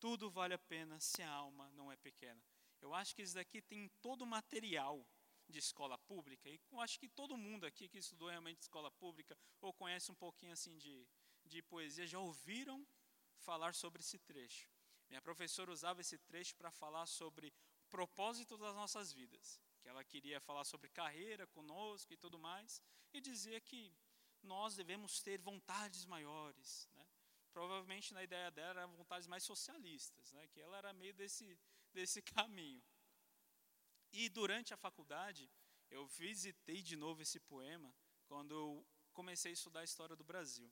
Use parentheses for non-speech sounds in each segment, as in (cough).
Tudo vale a pena se a alma não é pequena. Eu acho que isso daqui tem todo o material de escola pública, e acho que todo mundo aqui que estudou realmente escola pública ou conhece um pouquinho assim de, de poesia já ouviram falar sobre esse trecho. Minha professora usava esse trecho para falar sobre o propósito das nossas vidas, que ela queria falar sobre carreira conosco e tudo mais, e dizia que nós devemos ter vontades maiores, né? Provavelmente na ideia dela eram vontades mais socialistas, né? Que ela era meio desse desse (laughs) caminho. E durante a faculdade, eu visitei de novo esse poema quando eu comecei a estudar a história do Brasil.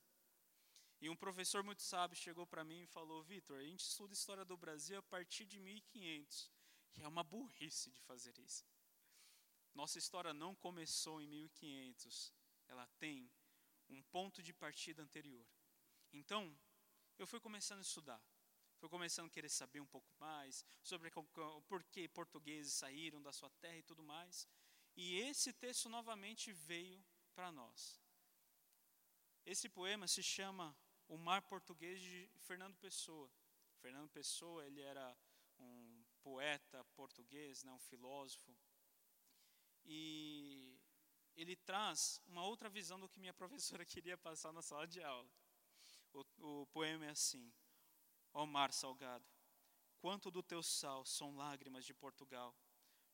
E um professor muito sábio chegou para mim e falou: Vitor, a gente estuda a história do Brasil a partir de 1500. E é uma burrice de fazer isso. Nossa história não começou em 1500. Ela tem um ponto de partida anterior. Então, eu fui começando a estudar. Fui começando a querer saber um pouco mais sobre por que portugueses saíram da sua terra e tudo mais. E esse texto novamente veio para nós. Esse poema se chama O Mar Português de Fernando Pessoa. Fernando Pessoa, ele era um poeta português, né, um filósofo. E ele traz uma outra visão do que minha (laughs) professora queria passar na sala de aula. O, o poema é assim: Ó mar salgado, quanto do teu sal são lágrimas de Portugal.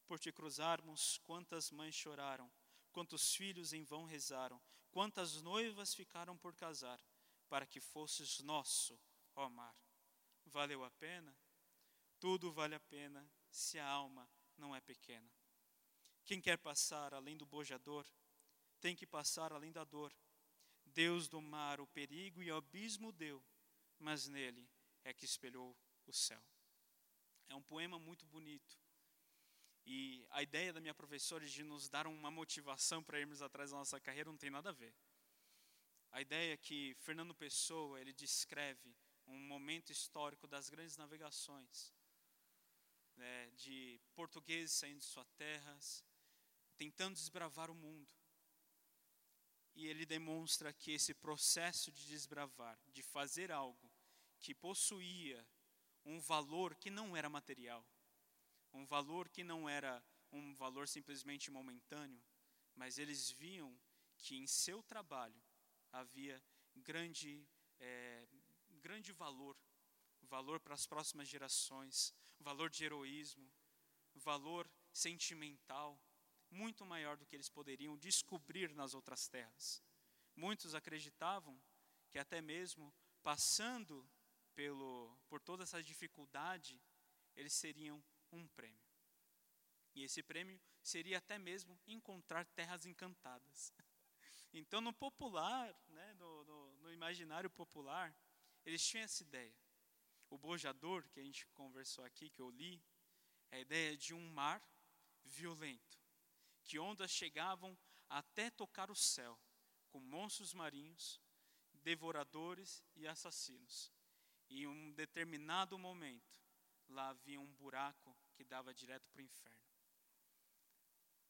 Por te cruzarmos, quantas mães choraram, quantos filhos em vão rezaram, quantas noivas ficaram por casar, para que fosses nosso, ó mar. Valeu a pena? Tudo vale a pena se a alma não é pequena. Quem quer passar além do bojador, tem que passar além da dor. Deus do mar o perigo e o abismo deu, mas nele é que espelhou o céu. É um poema muito bonito. E a ideia da minha professora de nos dar uma motivação para irmos atrás da nossa carreira não tem nada a ver. A ideia é que Fernando Pessoa, ele descreve um momento histórico das grandes navegações, né, de portugueses saindo de suas terras, tentando desbravar o mundo. E ele demonstra que esse processo de desbravar, de fazer algo, que possuía um valor que não era material, um valor que não era um valor simplesmente momentâneo, mas eles viam que em seu trabalho havia grande, é, grande valor, valor para as próximas gerações, valor de heroísmo, valor sentimental, muito maior do que eles poderiam descobrir nas outras terras. Muitos acreditavam que até mesmo passando pelo, por toda essa dificuldade, eles seriam um prêmio. E esse prêmio seria até mesmo encontrar terras encantadas. (laughs) Então, no popular, né, no, no, no imaginário popular, eles tinham essa ideia. O bojador, que a gente conversou aqui, que eu li, é a ideia de um mar violento, que ondas chegavam até tocar o céu, com monstros marinhos, devoradores e assassinos. E em um determinado momento, lá havia um buraco que dava direto para o inferno.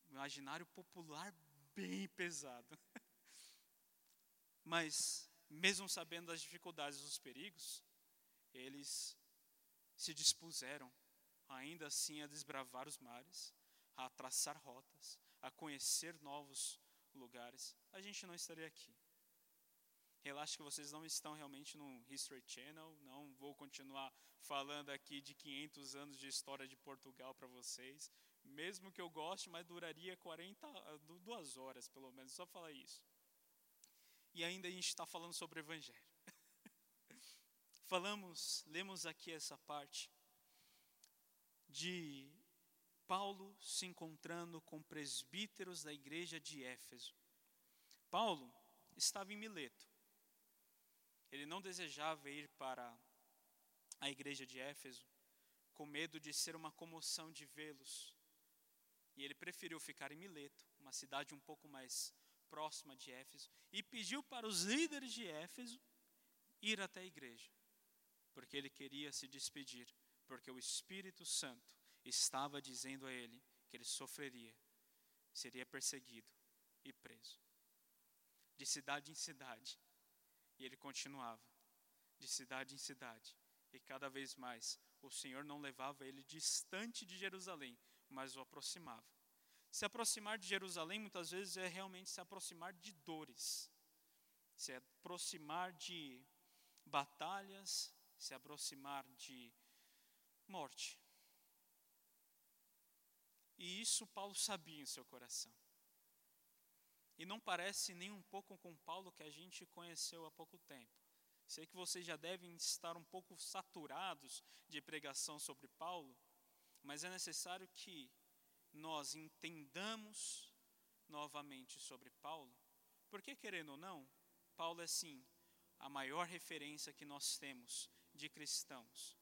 Imaginário popular bem pesado. (laughs) Mas, mesmo sabendo das dificuldades e dos perigos, eles se dispuseram, ainda assim, a desbravar os mares, a traçar rotas, a conhecer novos lugares. A gente não estaria aqui. Relaxa que vocês não estão realmente no History Channel, não vou continuar falando aqui de 500 anos de história de Portugal para vocês, mesmo que eu goste, mas duraria 40, duas horas pelo menos, só falar isso. E ainda a gente está falando sobre o Evangelho. (laughs) Falamos, lemos aqui essa parte de Paulo se encontrando com presbíteros da igreja de Éfeso. Paulo estava em Mileto ele não desejava ir para a igreja de Éfeso com medo de ser uma comoção de vê-los. E ele preferiu ficar em Mileto, uma cidade um pouco mais próxima de Éfeso, e pediu para os líderes de Éfeso ir até a igreja, porque ele queria se despedir, porque o Espírito Santo estava dizendo a ele que ele sofreria, seria perseguido e preso. De cidade em cidade, e ele continuava, de cidade em cidade, E cada vez mais, o Senhor não levava ele distante de Jerusalém, mas o aproximava. Se aproximar de Jerusalém muitas vezes é realmente se aproximar de dores, se aproximar de batalhas, se aproximar de morte. E isso Paulo sabia em seu coração. E não parece nem um pouco com Paulo que a gente conheceu há pouco tempo. Sei que vocês já devem estar um pouco saturados de pregação sobre Paulo, mas é necessário que nós entendamos novamente sobre Paulo, porque querendo ou não, Paulo é sim a maior referência que nós temos de cristãos.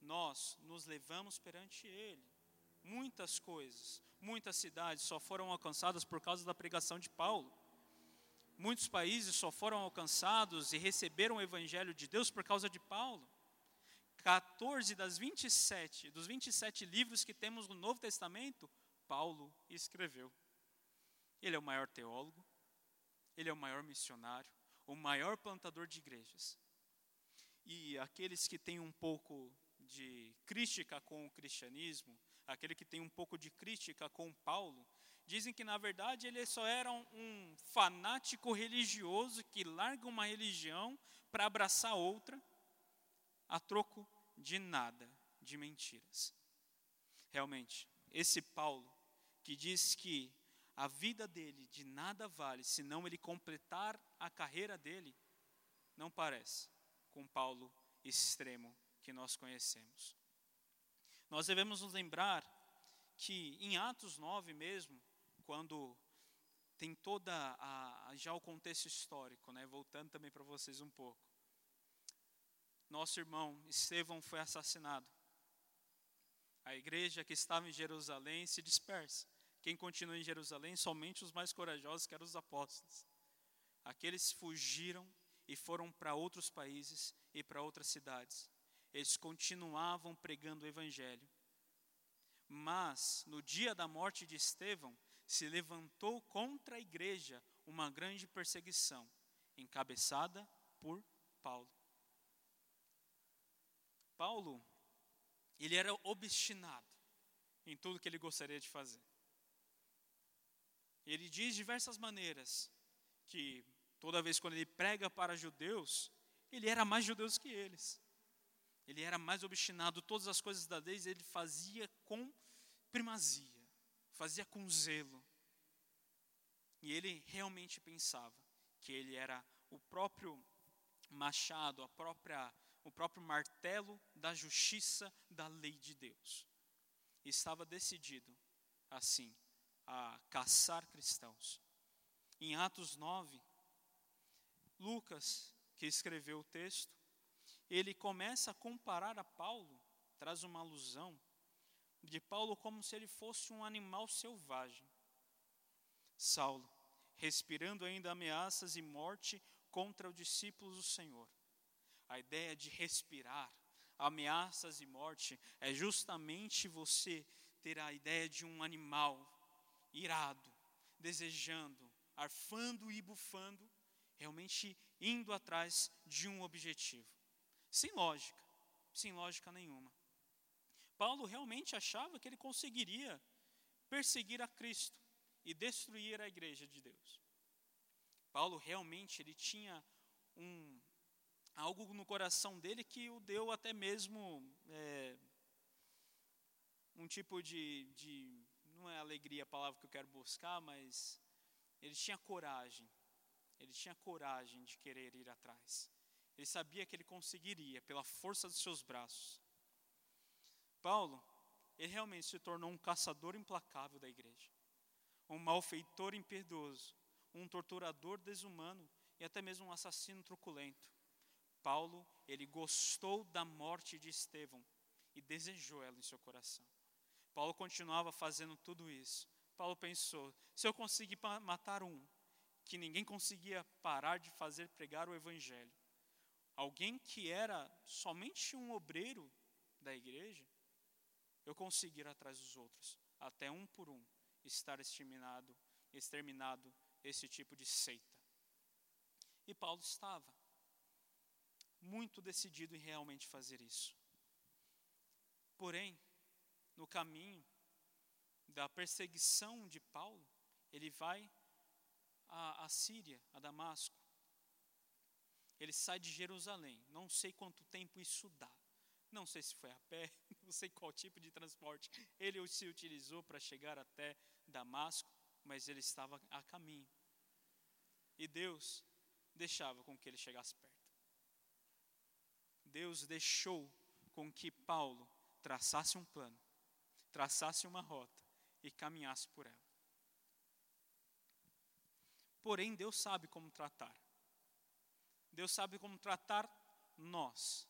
Nós nos levamos perante ele. Muitas coisas, muitas cidades só foram alcançadas por causa da pregação de Paulo. Muitos países só foram alcançados e receberam o evangelho de Deus por causa de Paulo. 14 das 27, dos 27 livros que temos no Novo Testamento, Paulo escreveu. Ele é o maior teólogo, ele é o maior missionário, o maior plantador de igrejas. E aqueles que têm um pouco de crítica com o cristianismo, aquele que tem um pouco de crítica com Paulo, dizem que na verdade ele só era um, fanático religioso que larga uma religião para abraçar outra a troco de nada, de mentiras. Realmente, esse Paulo que diz que a vida dele de nada vale se não ele completar a carreira dele, não parece com Paulo extremo que nós conhecemos. Nós devemos nos lembrar que em Atos 9 mesmo, quando tem toda a, já o contexto histórico, né, voltando também para vocês um pouco. Nosso irmão Estevão foi assassinado. A igreja que estava em Jerusalém se dispersa. Quem continua em Jerusalém? Somente os mais corajosos, que eram os apóstolos. Aqueles fugiram e foram para outros países e para outras cidades. Eles continuavam pregando o evangelho. Mas, no dia da morte de Estevão, se levantou contra a igreja uma grande perseguição, encabeçada por Paulo. Paulo, ele era obstinado em tudo que ele gostaria de fazer. Ele diz diversas maneiras que toda vez quando ele prega para judeus, ele era mais judeus que eles. Ele era mais obstinado, todas as coisas da lei ele fazia com primazia, fazia com zelo. E ele realmente pensava que ele era o próprio machado, a própria, o próprio martelo da justiça da lei de Deus. E estava decidido, assim, a caçar cristãos. Em Atos 9, Lucas, que escreveu o texto, ele começa a comparar a Paulo, traz uma alusão de Paulo como se ele fosse um animal selvagem. Saulo, respirando ainda ameaças e morte contra os discípulos do Senhor. A ideia de respirar ameaças e morte é justamente você ter a ideia de um animal irado, desejando, arfando e bufando, realmente indo atrás de um objetivo. Sem lógica, sem lógica nenhuma. Paulo realmente achava que ele conseguiria perseguir a Cristo e destruir a igreja de Deus. Paulo realmente ele tinha um algo no coração dele que o deu até mesmo é, um tipo de, de não é alegria a palavra que eu quero buscar, mas ele tinha coragem. Ele tinha coragem de querer ir atrás. Ele sabia que ele conseguiria pela força dos seus braços. Paulo, ele realmente se tornou um caçador implacável da igreja, um malfeitor impiedoso, um torturador desumano e até mesmo um assassino truculento. Paulo, ele gostou da morte de Estevão e desejou ela em seu coração. Paulo continuava fazendo tudo isso. Paulo pensou: se eu conseguir matar um, que ninguém conseguia parar de fazer pregar o evangelho, alguém que era somente um obreiro da igreja, eu consegui ir atrás dos outros, até um por um estar exterminado, exterminado esse tipo de seita. E Paulo estava muito decidido em realmente fazer isso. Porém, no caminho da perseguição de Paulo, ele vai à, à Síria, a Damasco. Ele sai de Jerusalém. Não sei quanto tempo isso dá. Não sei se foi a pé, (laughs) não sei qual tipo de transporte ele se utilizou para chegar até Damasco, mas ele estava a caminho. E Deus deixava com que ele chegasse perto. Deus deixou com que Paulo traçasse um plano, traçasse uma rota e caminhasse por ela. Porém, Deus sabe como tratar. Deus sabe como tratar nós.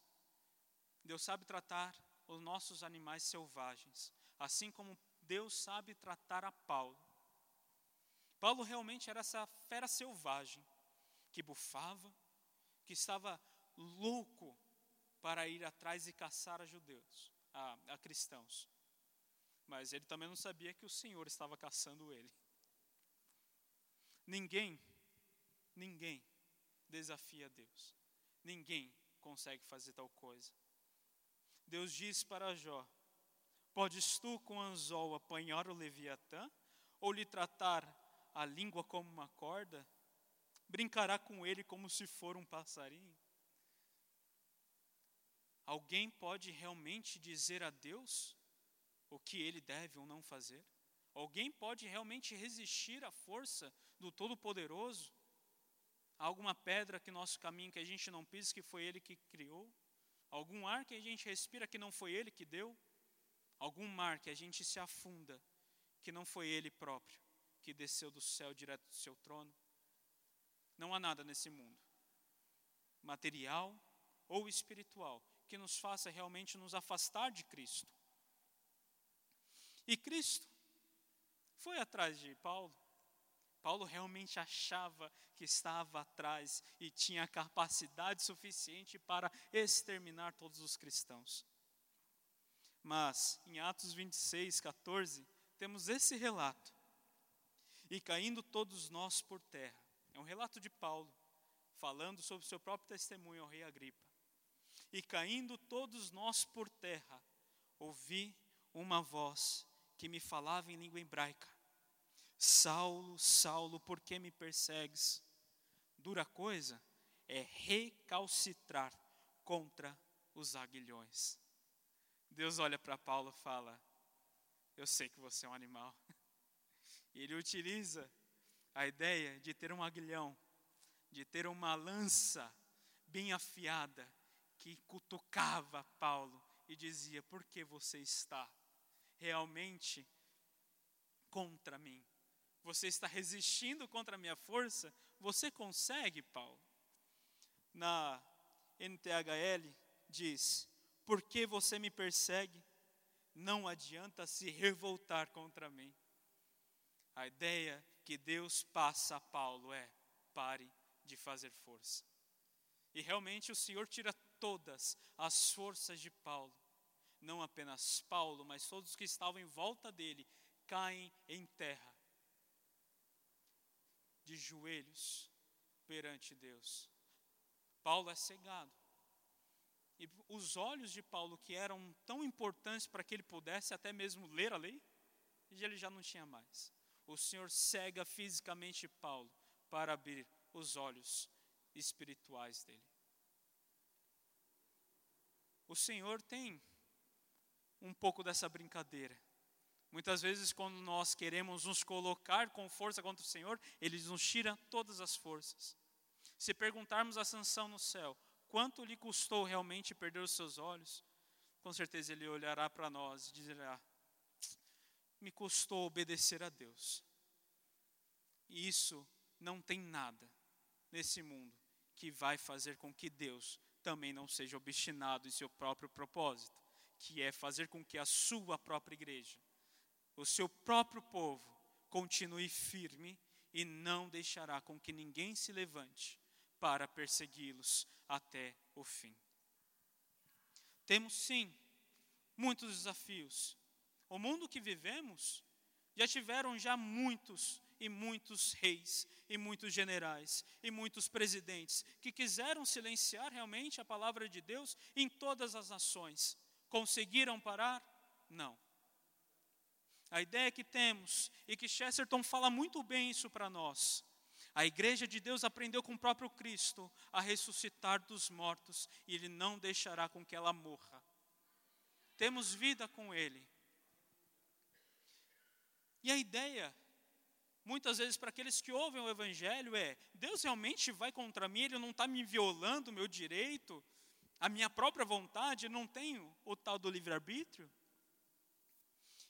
Deus sabe tratar os nossos animais selvagens, assim como Deus sabe tratar a Paulo. Paulo realmente era essa fera selvagem que bufava, que estava louco para ir atrás e caçar a judeus, a, a cristãos. Mas ele também não sabia que o Senhor estava caçando ele. Ninguém, ninguém desafia Deus. Ninguém consegue fazer tal coisa. Deus diz para Jó: Podes tu com anzol apanhar o leviatã ou lhe tratar a língua como uma corda? Brincará com ele como se for um passarinho? Alguém pode realmente dizer a Deus o que ele deve ou não fazer? Alguém pode realmente resistir à força do Todo-Poderoso? Alguma pedra que nosso caminho que a gente não pisa, que foi Ele que criou? Algum ar que a gente respira que não foi Ele que deu? Algum mar que a gente se afunda que não foi Ele próprio que desceu do céu direto do seu trono? Não há nada nesse mundo, material ou espiritual, que nos faça realmente nos afastar de Cristo. E Cristo foi atrás de Paulo. Paulo realmente achava que estava atrás e tinha capacidade suficiente para exterminar todos os cristãos. Mas em Atos 26, 14, temos esse relato. E caindo todos nós por terra. É um relato de Paulo, falando sobre seu próprio testemunho ao rei Agripa. E caindo todos nós por terra, ouvi uma voz que me falava em língua hebraica: Saulo, Saulo, por que me persegues? Dura coisa é recalcitrar contra os aguilhões. Deus olha para Paulo e fala: Eu sei que você é um animal. Ele utiliza a ideia de ter um aguilhão, de ter uma lança bem afiada que cutucava Paulo e dizia: Por que você está realmente contra mim? Você está resistindo contra a minha força? Você consegue, Paulo? Na NTHL diz: Por que você me persegue? Não adianta se revoltar contra mim. A ideia que Deus passa a Paulo é: pare de fazer força. E realmente o Senhor tira todas as forças de Paulo não apenas Paulo, mas todos que estavam em volta dele, caem em terra, de joelhos perante Deus. Paulo é cegado. E os olhos de Paulo, que eram tão importantes para que ele pudesse até mesmo ler a lei, ele já não tinha mais. O Senhor cega fisicamente Paulo para abrir os olhos espirituais dele. O Senhor tem um pouco dessa brincadeira. Muitas vezes, quando nós queremos nos colocar com força contra o Senhor, Ele nos tira todas as forças. Se perguntarmos a Sansão no céu, quanto lhe custou realmente perder os seus olhos? Com certeza ele olhará para nós e dirá: Me custou obedecer a Deus. E isso não tem nada nesse mundo que vai fazer com que Deus também não seja obstinado em seu próprio propósito que é fazer com que a sua própria igreja, o seu próprio povo, continue firme e não deixará com que ninguém se levante para persegui-los até o fim. Temos sim muitos desafios. O mundo que vivemos já tiveram já muitos e muitos reis, e muitos generais, e muitos presidentes, que quiseram silenciar realmente a palavra de Deus em todas as nações. Conseguiram parar? Não. A ideia que temos, e que Chesterton fala muito bem isso para nós, a igreja de Deus aprendeu com o próprio Cristo a ressuscitar dos mortos, e Ele não deixará com que ela morra. Temos vida com Ele. E a ideia, muitas vezes, para aqueles que ouvem o Evangelho é: Deus realmente vai contra mim, Ele não está me violando o meu direito, a minha própria vontade, não tenho o tal do livre-arbítrio?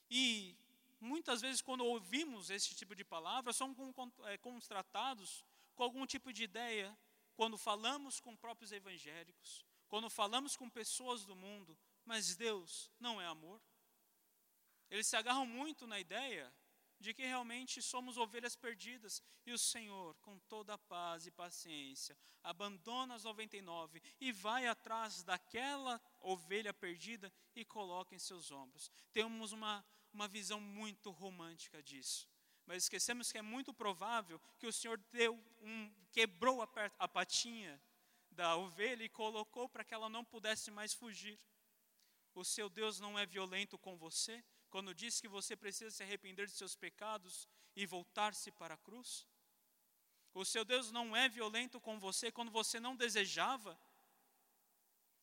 E muitas vezes, quando ouvimos esse tipo de palavra, somos é, tratados com algum tipo de ideia, quando falamos com próprios evangélicos, quando falamos com pessoas do mundo, mas Deus não é amor. Eles se agarram muito na ideia de que realmente somos ovelhas perdidas e o Senhor, com toda a paz e paciência, abandona as 99 e vai atrás daquela ovelha perdida e coloca em seus ombros. Temos uma, uma visão muito romântica disso. Mas esquecemos que é muito provável que o Senhor deu um, quebrou a, a patinha da ovelha e colocou para que ela não pudesse mais fugir. O seu Deus não é violento com você, quando diz que você precisa se arrepender de seus pecados e voltar-se para a cruz? O seu Deus não é violento com você quando você não desejava?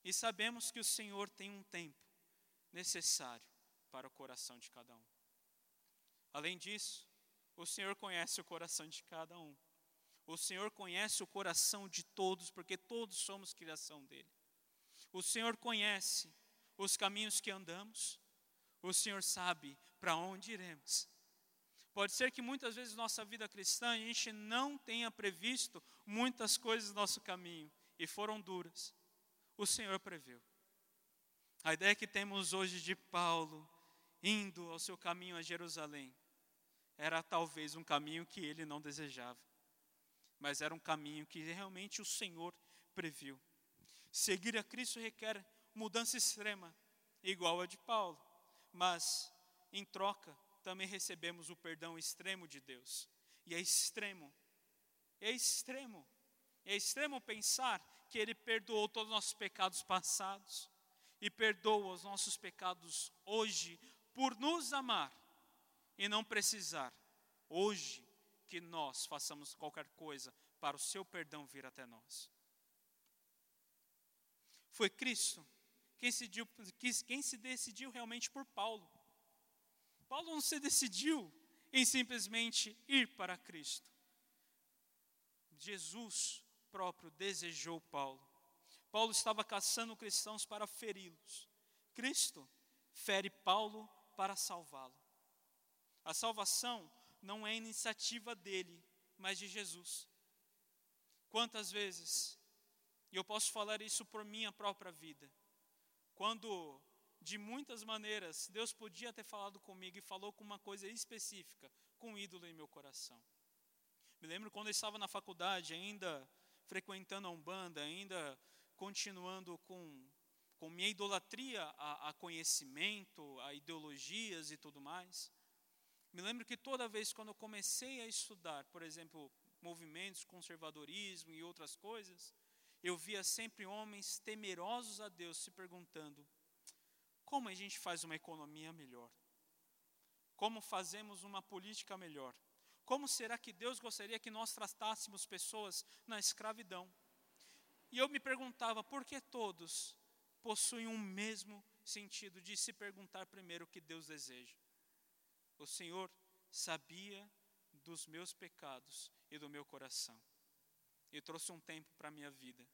E sabemos que o Senhor tem um tempo necessário para o coração de cada um. Além disso, o Senhor conhece o coração de cada um. O Senhor conhece o coração de todos, porque todos somos criação dele. O Senhor conhece os caminhos que andamos, o Senhor sabe para onde iremos. Pode ser que muitas vezes nossa vida cristã a gente não tenha previsto muitas coisas no nosso caminho e foram duras. O Senhor preveu. A ideia que temos hoje de Paulo indo ao seu caminho a Jerusalém era talvez um caminho que ele não desejava, mas era um caminho que realmente o Senhor previu. Seguir a Cristo requer mudança extrema, igual a de Paulo mas em troca também recebemos o perdão extremo de Deus. E é extremo, é extremo, é extremo pensar que Ele perdoou todos os nossos pecados passados e perdoa os nossos pecados hoje por nos amar e não precisar hoje que nós façamos qualquer coisa para o seu perdão vir até nós. Foi Cristo quem se, decidiu, quem se decidiu realmente por Paulo. Paulo não se decidiu em simplesmente ir para Cristo. Jesus próprio desejou Paulo. Paulo estava caçando cristãos para feri-los. Cristo fere Paulo para salvá-lo. A salvação não é iniciativa dele, mas de Jesus. Quantas vezes, e eu posso falar isso por minha própria vida, quando, de muitas maneiras, Deus podia ter falado comigo e falou com uma coisa específica, com um ídolo em meu coração. Me lembro quando eu estava na faculdade, ainda frequentando a Umbanda, ainda continuando com, com minha idolatria a, a conhecimento, a ideologias e tudo mais. Me lembro que toda vez quando eu comecei a estudar, por exemplo, movimentos, conservadorismo e outras coisas, eu via sempre homens temerosos a Deus se perguntando: como a gente faz uma economia melhor? Como fazemos uma política melhor? Como será que Deus gostaria que nós tratássemos pessoas na escravidão? E eu me perguntava por que todos possuem um mesmo sentido de se perguntar primeiro o que Deus deseja. O Senhor sabia dos meus pecados e do meu coração e trouxe um tempo para a minha vida,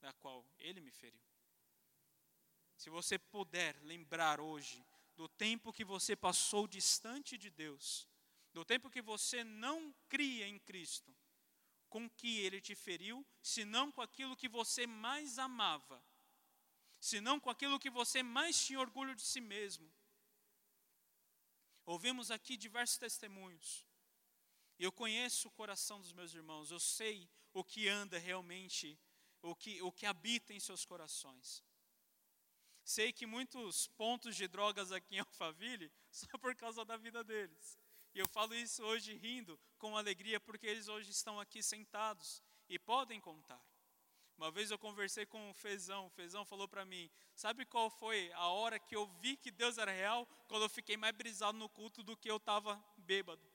da qual Ele me feriu. Se você puder lembrar hoje do tempo que você passou distante de Deus, do tempo que você não cria em Cristo, com que Ele te feriu, senão com aquilo que você mais amava, senão com aquilo que você mais tinha orgulho de si mesmo. Ouvimos aqui diversos testemunhos. Eu conheço o coração dos meus irmãos, eu sei o que anda realmente, o que, o que habita em seus corações. Sei que muitos pontos de drogas aqui em (laughs) Alphaville são por causa da vida deles. E eu falo isso hoje rindo, com alegria, porque eles hoje estão aqui sentados e podem contar. Uma vez eu conversei com o Fezão, o Fezão falou para mim: Sabe qual foi a hora que eu vi que Deus era real? Quando eu fiquei mais brisado no culto do que eu estava bêbado.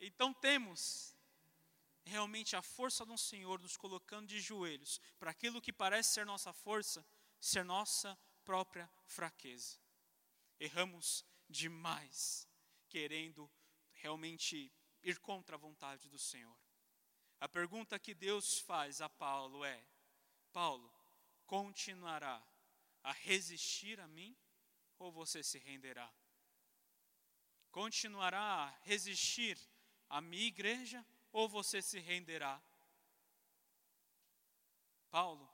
Então temos realmente a força do Senhor nos colocando de joelhos para aquilo que parece ser nossa força, ser nossa própria fraqueza. Erramos demais, querendo realmente ir contra a vontade do Senhor. A pergunta que Deus faz a Paulo é: Paulo, continuará a resistir a mim ou você se renderá? Continuará a resistir à minha igreja ou você se renderá? Paulo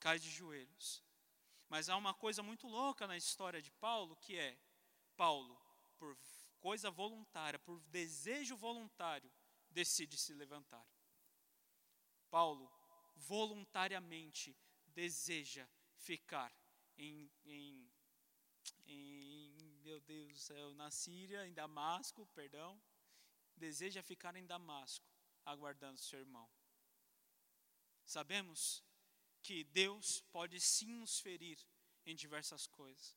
cai de joelhos. Mas há uma coisa muito louca na história de Paulo, que é Paulo, por coisa voluntária, por desejo voluntário, decide se levantar. Paulo voluntariamente deseja ficar em, em, em meu Deus do céu, na Síria, em Damasco, perdão, deseja ficar em Damasco, aguardando seu irmão. Sabemos que Deus pode sim nos ferir em diversas coisas.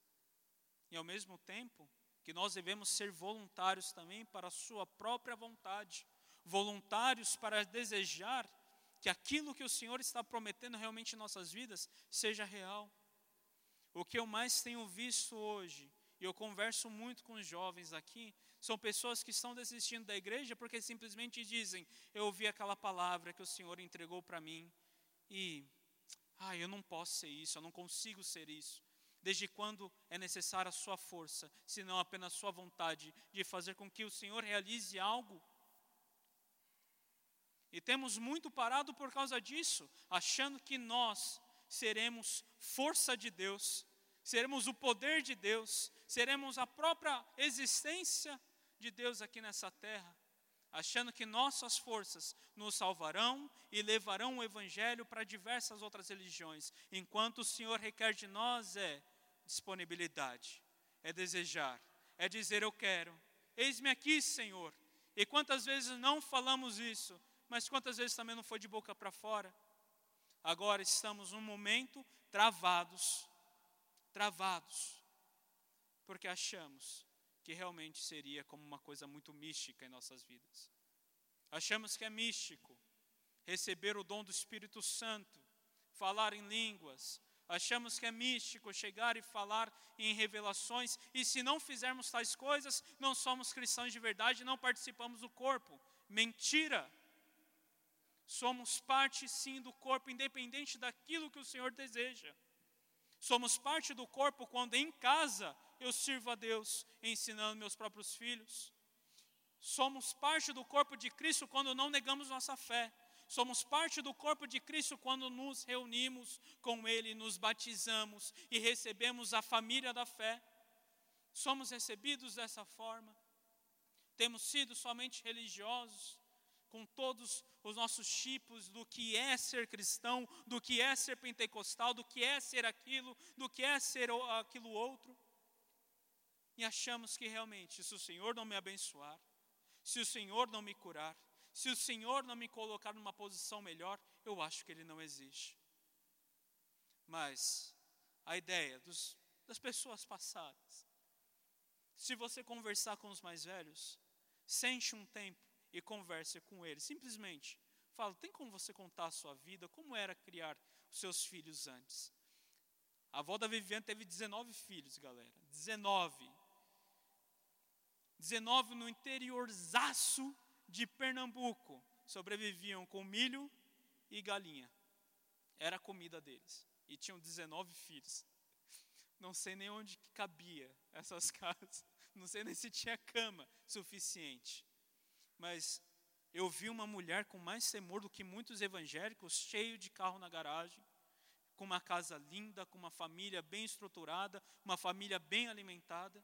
E ao mesmo tempo, que nós devemos ser voluntários também para a sua própria vontade, voluntários para desejar que aquilo que o Senhor está prometendo realmente em nossas vidas seja real. O que eu mais tenho visto hoje, e eu converso muito com os jovens aqui, são pessoas que estão desistindo da igreja porque simplesmente dizem: Eu ouvi aquela palavra que o Senhor entregou para mim e, ah, eu não posso ser isso, eu não consigo ser isso. Desde quando é necessária a sua força, se não apenas a sua vontade de fazer com que o Senhor realize algo? E temos muito parado por causa disso, achando que nós seremos força de Deus, seremos o poder de Deus, seremos a própria existência de Deus aqui nessa terra, achando que nossas forças nos salvarão e levarão o Evangelho para diversas outras religiões, enquanto o Senhor requer de nós é disponibilidade, é desejar, é dizer: Eu quero, eis-me aqui, Senhor. E quantas vezes não falamos isso, mas quantas vezes também não foi de boca para fora? Agora estamos num momento travados, travados, porque achamos que realmente seria como uma coisa muito mística em nossas vidas. Achamos que é místico receber o dom do Espírito Santo, falar em línguas. Achamos que é místico chegar e falar em revelações, e se não fizermos tais coisas, não somos cristãos de verdade, não participamos do corpo. Mentira! Somos parte sim do corpo, independente daquilo que o Senhor deseja. Somos parte do corpo quando em casa eu sirvo a Deus ensinando meus próprios filhos. Somos parte do corpo de Cristo quando não negamos nossa fé. Somos parte do corpo de Cristo quando nos reunimos com Ele, nos batizamos e recebemos a família da fé. Somos recebidos dessa forma. Temos sido somente religiosos, com todos os nossos tipos do que é ser cristão, do que é ser pentecostal, do que é ser aquilo, do que é ser aquilo outro e achamos que realmente, se o Senhor não me abençoar, se o Senhor não me curar, se o Senhor não me colocar numa posição melhor, eu acho que Ele não existe. Mas a ideia dos, das pessoas passadas, se você conversar com os mais velhos, sente um tempo e converse com eles. Simplesmente fala: tem como você contar a sua vida? Como era criar os seus filhos antes? A avó da Viviane teve 19 filhos, galera. 19. 19 no interiorzaço de Pernambuco. Sobreviviam com milho e galinha. Era a comida deles. E tinham 19 filhos. Não sei nem onde cabia essas (laughs) casas. Não sei nem se tinha cama suficiente. Mas eu vi uma mulher com mais temor do que muitos evangélicos, cheio de carro na garagem, com uma casa linda, com uma família bem estruturada, uma família bem alimentada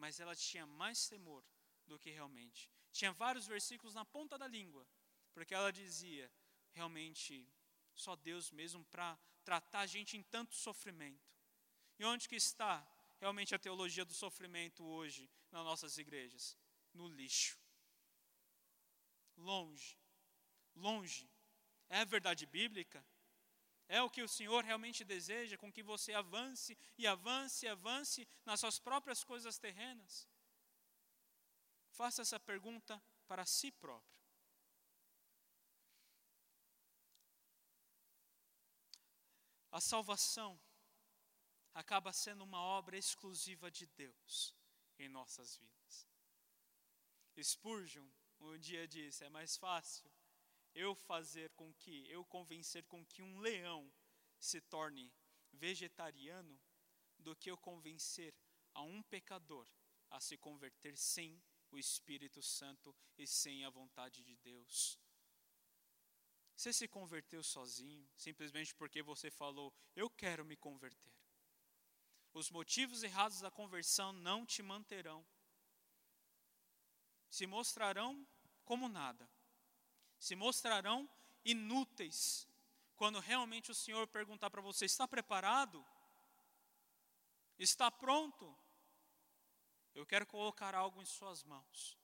mas ela tinha mais temor do que realmente. Tinha vários versículos na ponta da língua, porque ela dizia: realmente, só Deus mesmo para tratar a gente em tanto sofrimento. E onde que está realmente a teologia do sofrimento hoje nas nossas igrejas? No lixo. Longe. Longe. É a verdade bíblica? É o que o Senhor realmente deseja, com que você avance e avance e avance nas suas próprias coisas terrenas? Faça essa pergunta para si próprio. A salvação acaba sendo uma obra exclusiva de Deus em nossas vidas. Spurgeon um dia disse: é mais fácil eu fazer com que, eu convencer com que um leão se torne vegetariano do que eu convencer a um pecador a se converter sem o Espírito Santo e sem a vontade de Deus. Você se converteu sozinho, simplesmente porque você falou, eu quero me converter. Os motivos errados da conversão não te manterão. Se mostrarão como nada. Se mostrarão inúteis quando realmente o Senhor perguntar para você: está preparado? Está pronto? Eu quero colocar algo em Suas mãos.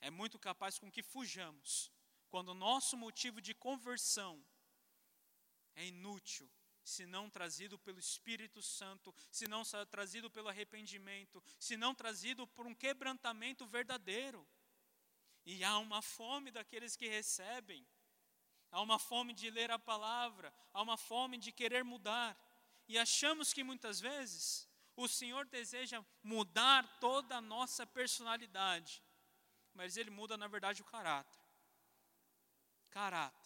É muito capaz com que fujamos quando o nosso motivo de conversão é inútil, se não trazido pelo Espírito Santo, se não trazido pelo arrependimento, se não trazido por um quebrantamento verdadeiro. E há uma fome daqueles que recebem, há uma fome de ler a palavra, há uma fome de querer mudar. E achamos que muitas vezes o Senhor deseja mudar toda a nossa personalidade, mas Ele muda, na verdade, o caráter. Caráter.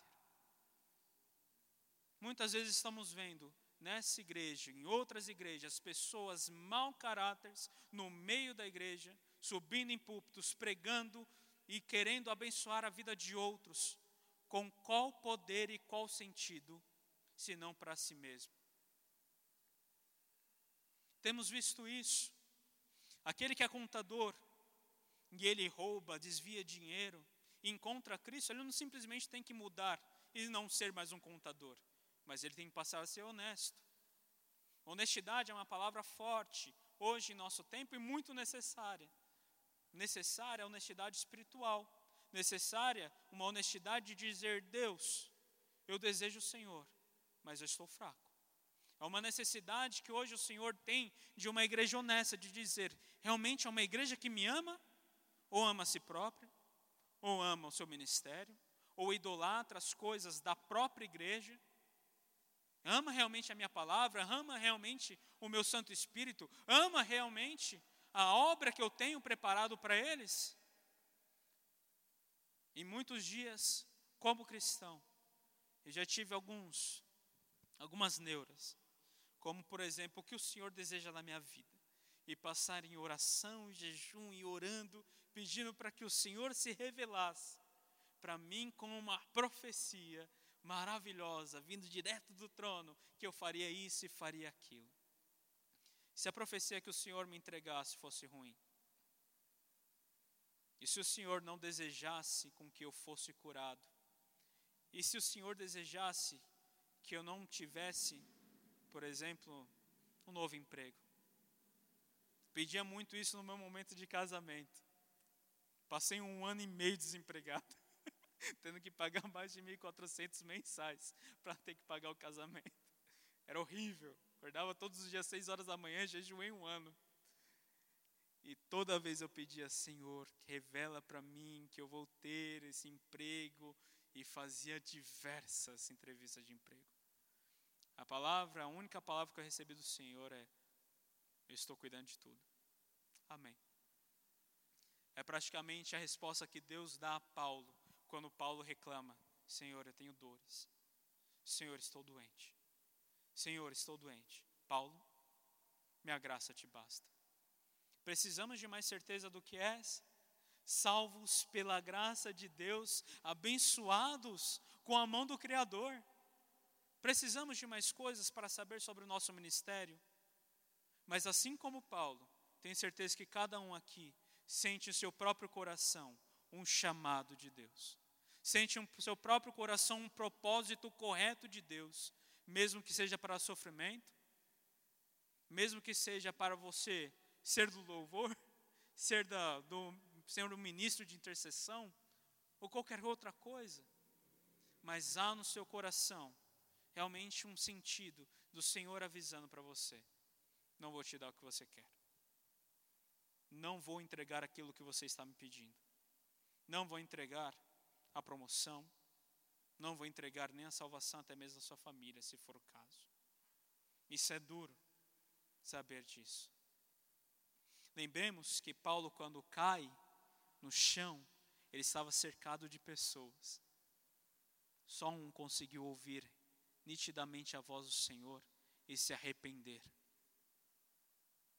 Muitas vezes estamos vendo nessa igreja, em outras igrejas, pessoas mau caráteres no meio da igreja, subindo em púlpitos, pregando e querendo abençoar a vida de outros. Com qual poder e qual sentido, se não para si mesmo? Temos visto isso. Aquele que é contador e ele rouba, desvia dinheiro, encontra Cristo, ele não simplesmente tem que mudar e não ser mais um contador, mas ele tem que passar a ser honesto. Honestidade é uma palavra forte hoje em nosso tempo e muito necessária. Necessária a honestidade espiritual, necessária uma honestidade de dizer: Deus, eu desejo o Senhor, mas eu estou fraco. É uma necessidade que hoje o Senhor tem de uma igreja honesta, de dizer: realmente é uma igreja que me ama, ou ama a si própria, ou ama o seu ministério, ou idolatra as coisas da própria igreja, ama realmente a minha palavra, ama realmente o meu Santo Espírito, ama realmente a obra que eu tenho preparado para eles. Em muitos dias, como cristão, eu já tive alguns, algumas neuras como por exemplo o que o Senhor deseja na minha vida, e passar em oração, jejum e orando, pedindo para que o Senhor se revelasse para mim como uma profecia maravilhosa, vindo direto do trono, que eu faria isso e faria aquilo. Se a profecia que o Senhor me entregasse fosse ruim, e se o Senhor não desejasse com que eu fosse curado, e se o Senhor desejasse que eu não tivesse por exemplo, um novo emprego. Pedia muito isso no meu momento de casamento. Passei um ano e meio desempregado, (laughs) tendo que pagar mais de 1.400 mensais para ter que pagar o casamento. Era horrível. Acordava todos os dias, seis horas da manhã, jejuei um ano. E toda vez eu pedia, Senhor, revela para mim que eu vou ter esse emprego. E fazia diversas entrevistas de emprego. A palavra, a única palavra que eu recebi do Senhor é: Eu estou cuidando de tudo. Amém. É praticamente a resposta que Deus dá a Paulo quando Paulo reclama: Senhor, eu tenho dores. Senhor, estou doente. Senhor, estou doente. Paulo, minha graça te basta. Precisamos de mais certeza do que és? Salvos pela graça de Deus, abençoados com a mão do Criador. Precisamos de mais coisas para saber sobre o nosso ministério. Mas assim como Paulo, tenho certeza que cada um aqui sente em seu próprio coração um chamado de Deus. Sente em seu próprio coração um propósito correto de Deus, mesmo que seja para sofrimento, mesmo que seja para você ser do louvor, (laughs) ser da, do, ser um ministro de intercessão, ou qualquer outra coisa, mas há no seu coração realmente um sentido do Senhor avisando para você: não vou te dar o que você quer, não vou entregar aquilo que você está me pedindo, não vou entregar a promoção, não vou entregar nem a salvação, até mesmo a sua família, se for o caso. Isso é duro saber disso. Lembremos que Paulo, quando cai no chão, ele estava cercado de pessoas. Só um conseguiu ouvir nitidamente a voz do Senhor e se arrepender.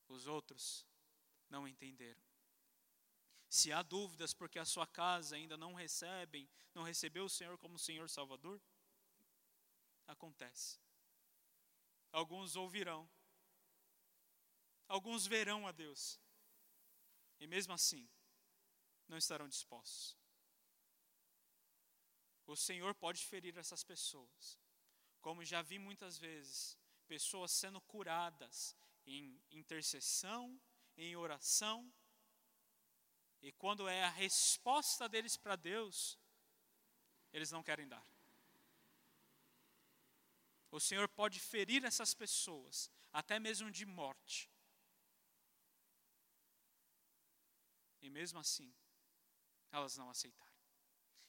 Os outros não entenderam. Se há dúvidas porque a sua casa ainda não recebem, não recebeu o Senhor como Senhor Salvador, acontece. Alguns ouvirão, alguns verão a Deus, e mesmo assim, não estarão dispostos. O Senhor pode ferir essas pessoas, como já vi muitas vezes, pessoas sendo curadas em intercessão, em oração, e quando é a resposta deles para Deus, eles não querem dar. O Senhor pode ferir essas pessoas, até mesmo de morte. E mesmo assim, elas não aceitarem.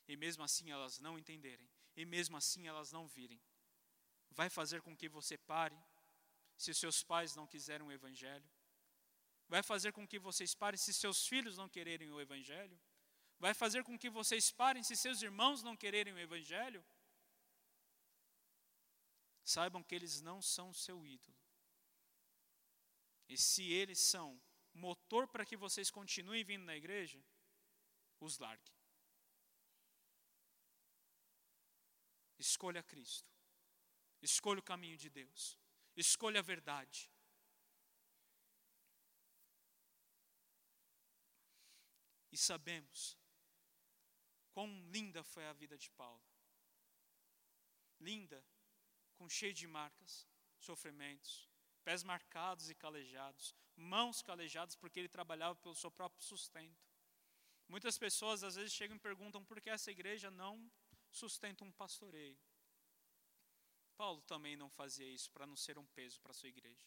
E mesmo assim elas não entenderem. E mesmo assim elas não virem. Vai fazer com que você pare se seus pais não quiserem o Evangelho? Vai fazer com que vocês parem se seus filhos não quererem o Evangelho? Vai fazer com que vocês parem se seus irmãos não quererem o Evangelho? Saibam que eles não são seu ídolo. E se eles são motor para que vocês continuem vindo na igreja, os largue. Escolha Cristo. Escolha o caminho de Deus. Escolha a verdade. E sabemos quão linda foi a vida de Paulo. Linda, com cheio de marcas, sofrimentos, pés marcados e calejados, mãos calejadas porque ele trabalhava pelo seu próprio sustento. Muitas pessoas às vezes chegam e perguntam por que essa igreja não sustenta um pastoreio. Paulo também não fazia isso para não ser um peso para a sua igreja.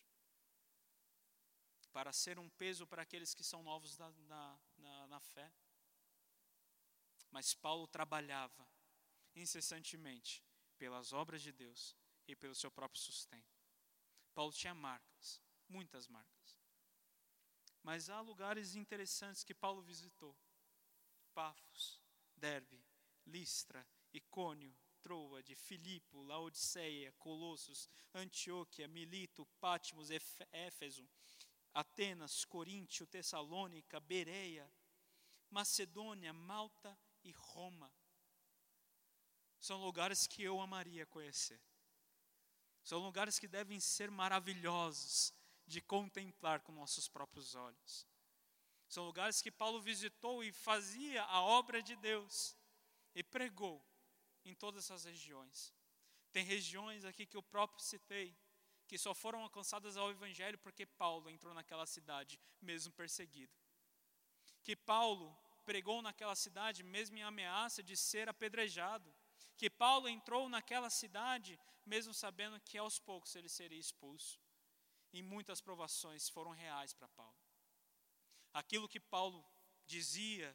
Para ser um peso para aqueles que são novos na, na, na, na fé. Mas Paulo trabalhava incessantemente pelas obras de Deus e pelo seu próprio sustento. Paulo tinha marcas, muitas marcas. Mas há lugares interessantes que Paulo visitou: Pafos, Derbe, Listra, Icônio, Troade, Filipo, Laodiceia, Colossos, Antioquia, Milito, Pátimos, Éfeso, Atenas, Coríntio, Tessalônica, Bereia, Macedônia, Malta e Roma. São lugares que eu amaria conhecer. São lugares que devem ser maravilhosos de contemplar com nossos próprios olhos. São lugares que Paulo visitou e fazia a obra de Deus e pregou em todas essas regiões. Tem regiões aqui que eu próprio citei que só foram alcançadas ao evangelho porque Paulo entrou naquela cidade mesmo perseguido. Que Paulo pregou naquela cidade mesmo em ameaça de ser apedrejado que Paulo entrou naquela cidade, mesmo sabendo que aos poucos ele seria expulso. E muitas provações foram reais para Paulo. Aquilo que Paulo dizia,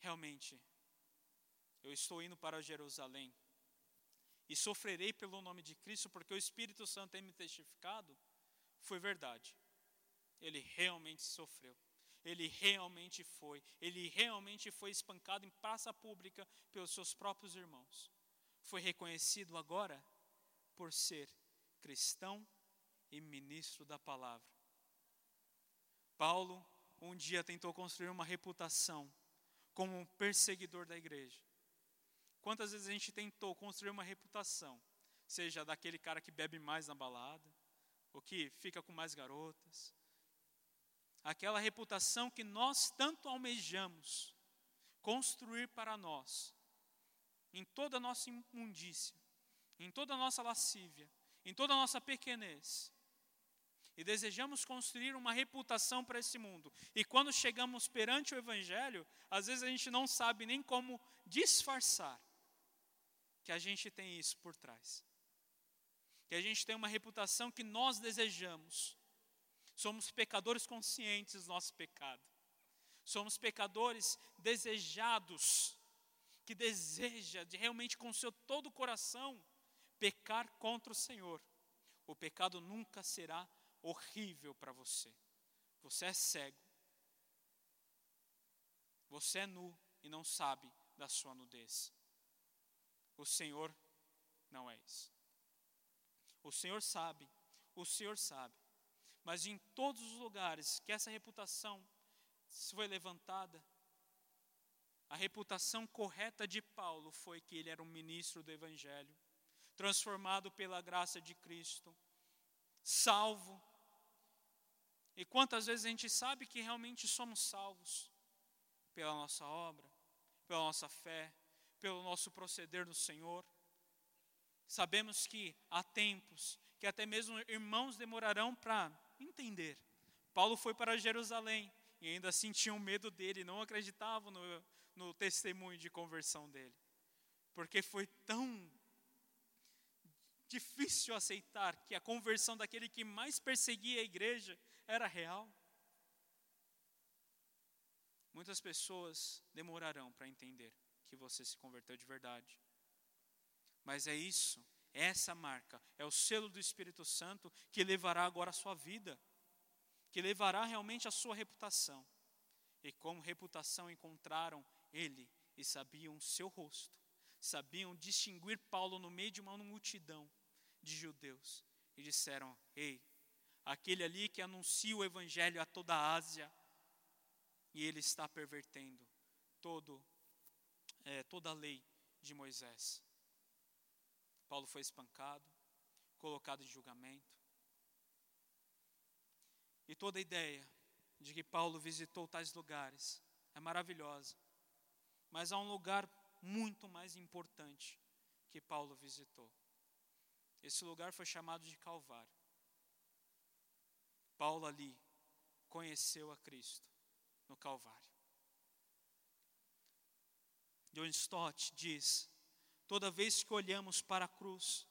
realmente, eu estou indo para Jerusalém e sofrerei pelo nome de Cristo, porque o Espírito Santo tem me testificado, foi verdade. Ele realmente sofreu. Ele realmente foi. Ele realmente foi espancado em praça pública pelos seus próprios irmãos foi reconhecido agora por ser cristão e ministro da palavra. Paulo um dia tentou construir uma reputação como um perseguidor da igreja. Quantas vezes a gente tentou construir uma reputação, seja daquele cara que bebe mais na balada, ou que fica com mais garotas, aquela reputação que nós tanto almejamos construir para nós, em toda a nossa imundícia, em toda a nossa lascívia, em toda a nossa pequenez. e desejamos construir uma reputação para esse mundo. E quando chegamos perante o Evangelho, às vezes a gente não sabe nem como disfarçar que a gente tem isso por trás. Que a gente tem uma reputação que nós desejamos. Somos pecadores conscientes do nosso pecado. Somos pecadores desejados, que deseja de realmente com seu todo o coração pecar contra o Senhor. O pecado nunca será horrível para você. Você é cego. Você é nu e não sabe da sua nudez. O Senhor não é isso. O Senhor sabe, o Senhor sabe. Mas em todos os lugares que essa reputação foi levantada, a reputação correta de Paulo foi que ele era um ministro do Evangelho, transformado pela graça de Cristo, salvo, e quantas vezes a gente sabe que realmente somos salvos pela nossa obra, pela nossa fé, pelo nosso proceder no Senhor. Sabemos que há tempos que até mesmo irmãos demorarão para entender. Paulo foi para Jerusalém e ainda assim tinham medo dele, não acreditavam no, no testemunho de conversão dele, porque foi tão difícil aceitar que a conversão daquele que mais perseguia a igreja era real. Muitas pessoas demorarão para entender que você se converteu de verdade. Mas é isso, essa marca, é o selo do Espírito Santo que levará agora a sua vida, que levará realmente a sua reputação. E como reputação encontraram ele e sabiam o seu rosto, sabiam distinguir Paulo no meio de uma multidão de judeus e disseram: Ei, aquele ali que anuncia o evangelho a toda a Ásia, e ele está pervertendo todo, é, toda a lei de Moisés. Paulo foi espancado, colocado em julgamento. E toda a ideia de que Paulo visitou tais lugares é maravilhosa. Mas há um lugar muito mais importante que Paulo visitou. Esse lugar foi chamado de Calvário. Paulo ali conheceu a Cristo no Calvário. John Stott diz: toda vez que olhamos para a cruz,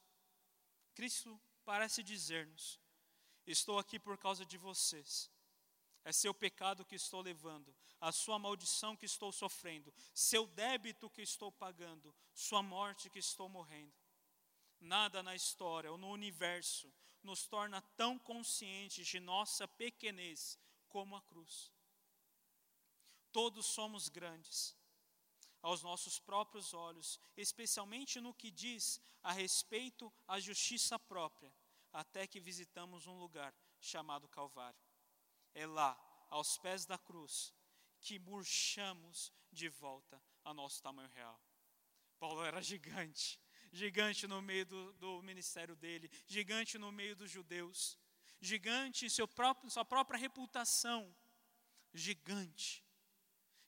Cristo parece dizer-nos: Estou aqui por causa de vocês. É seu pecado que estou levando, a sua maldição que estou sofrendo, seu débito que estou pagando, sua morte que estou morrendo. Nada na história ou no universo nos torna tão conscientes de nossa pequenez como a cruz. Todos somos grandes aos nossos próprios olhos, especialmente no que diz a respeito à justiça própria, até que visitamos um lugar chamado Calvário. É lá, aos pés da cruz, que murchamos de volta a nosso tamanho real. Paulo era gigante, gigante no meio do, do ministério dele, gigante no meio dos judeus, gigante em seu próprio, sua própria reputação, gigante.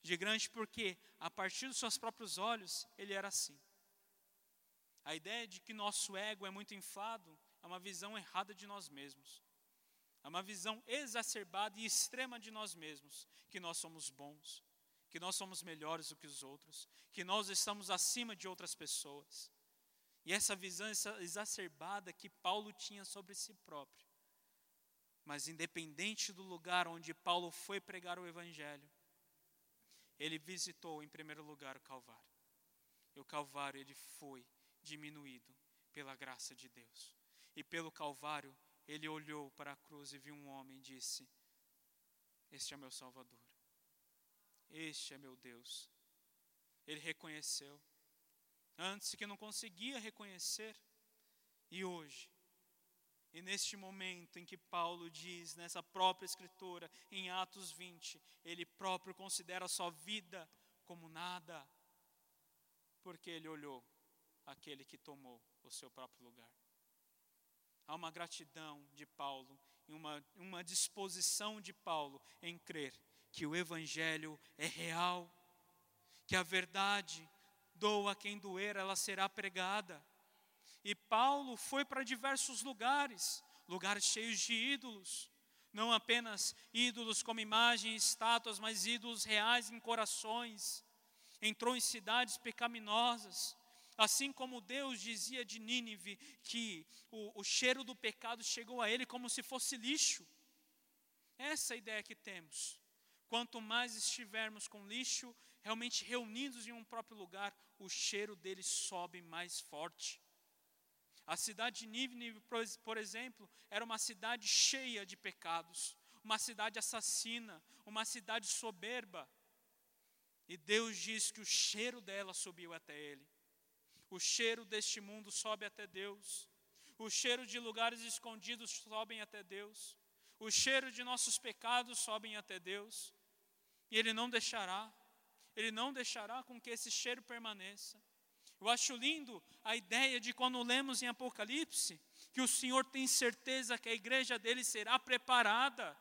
Gigante porque, a partir dos seus próprios olhos, ele era assim. A ideia de que nosso ego é muito inflado é uma visão errada de nós mesmos. É uma visão exacerbada e extrema de nós mesmos, que nós somos bons, que nós somos melhores do que os outros, que nós estamos acima de outras pessoas. E essa visão exacerbada que Paulo tinha sobre si próprio. Mas independente do lugar onde Paulo foi pregar o evangelho, ele visitou em primeiro lugar o Calvário. E o Calvário ele foi diminuído pela graça de Deus. E pelo Calvário ele olhou para a cruz e viu um homem e disse: Este é meu Salvador. Este é meu Deus. Ele reconheceu antes que não conseguia reconhecer, e hoje, e neste momento em que Paulo diz, nessa própria escritura, em Atos 20, ele próprio considera a sua vida como nada, porque ele olhou aquele que tomou o seu próprio lugar. Há uma gratidão de Paulo e uma, uma disposição de Paulo em crer que o Evangelho é real, que a verdade doa quem doer, ela será pregada. E Paulo foi para diversos lugares, lugares cheios de ídolos, Não apenas ídolos como imagens, estátuas, mas ídolos reais em corações. Entrou em cidades pecaminosas. Assim como Deus dizia de Nínive que o, o cheiro do pecado chegou a ele como se fosse lixo. Essa é a ideia que temos. Quanto mais estivermos com lixo realmente reunidos em um próprio lugar, o cheiro dele sobe mais forte. A cidade de Nínive, por exemplo, era uma cidade cheia de pecados, uma cidade assassina, uma cidade soberba. E Deus diz que o cheiro dela subiu até ele. O cheiro deste mundo sobe até Deus. O cheiro de lugares escondidos sobem até Deus. O cheiro de nossos pecados sobem até Deus. E Ele não deixará. Ele não deixará com que esse cheiro permaneça. Eu acho lindo a ideia de quando lemos em Apocalipse, que o Senhor tem certeza que a igreja dele será preparada.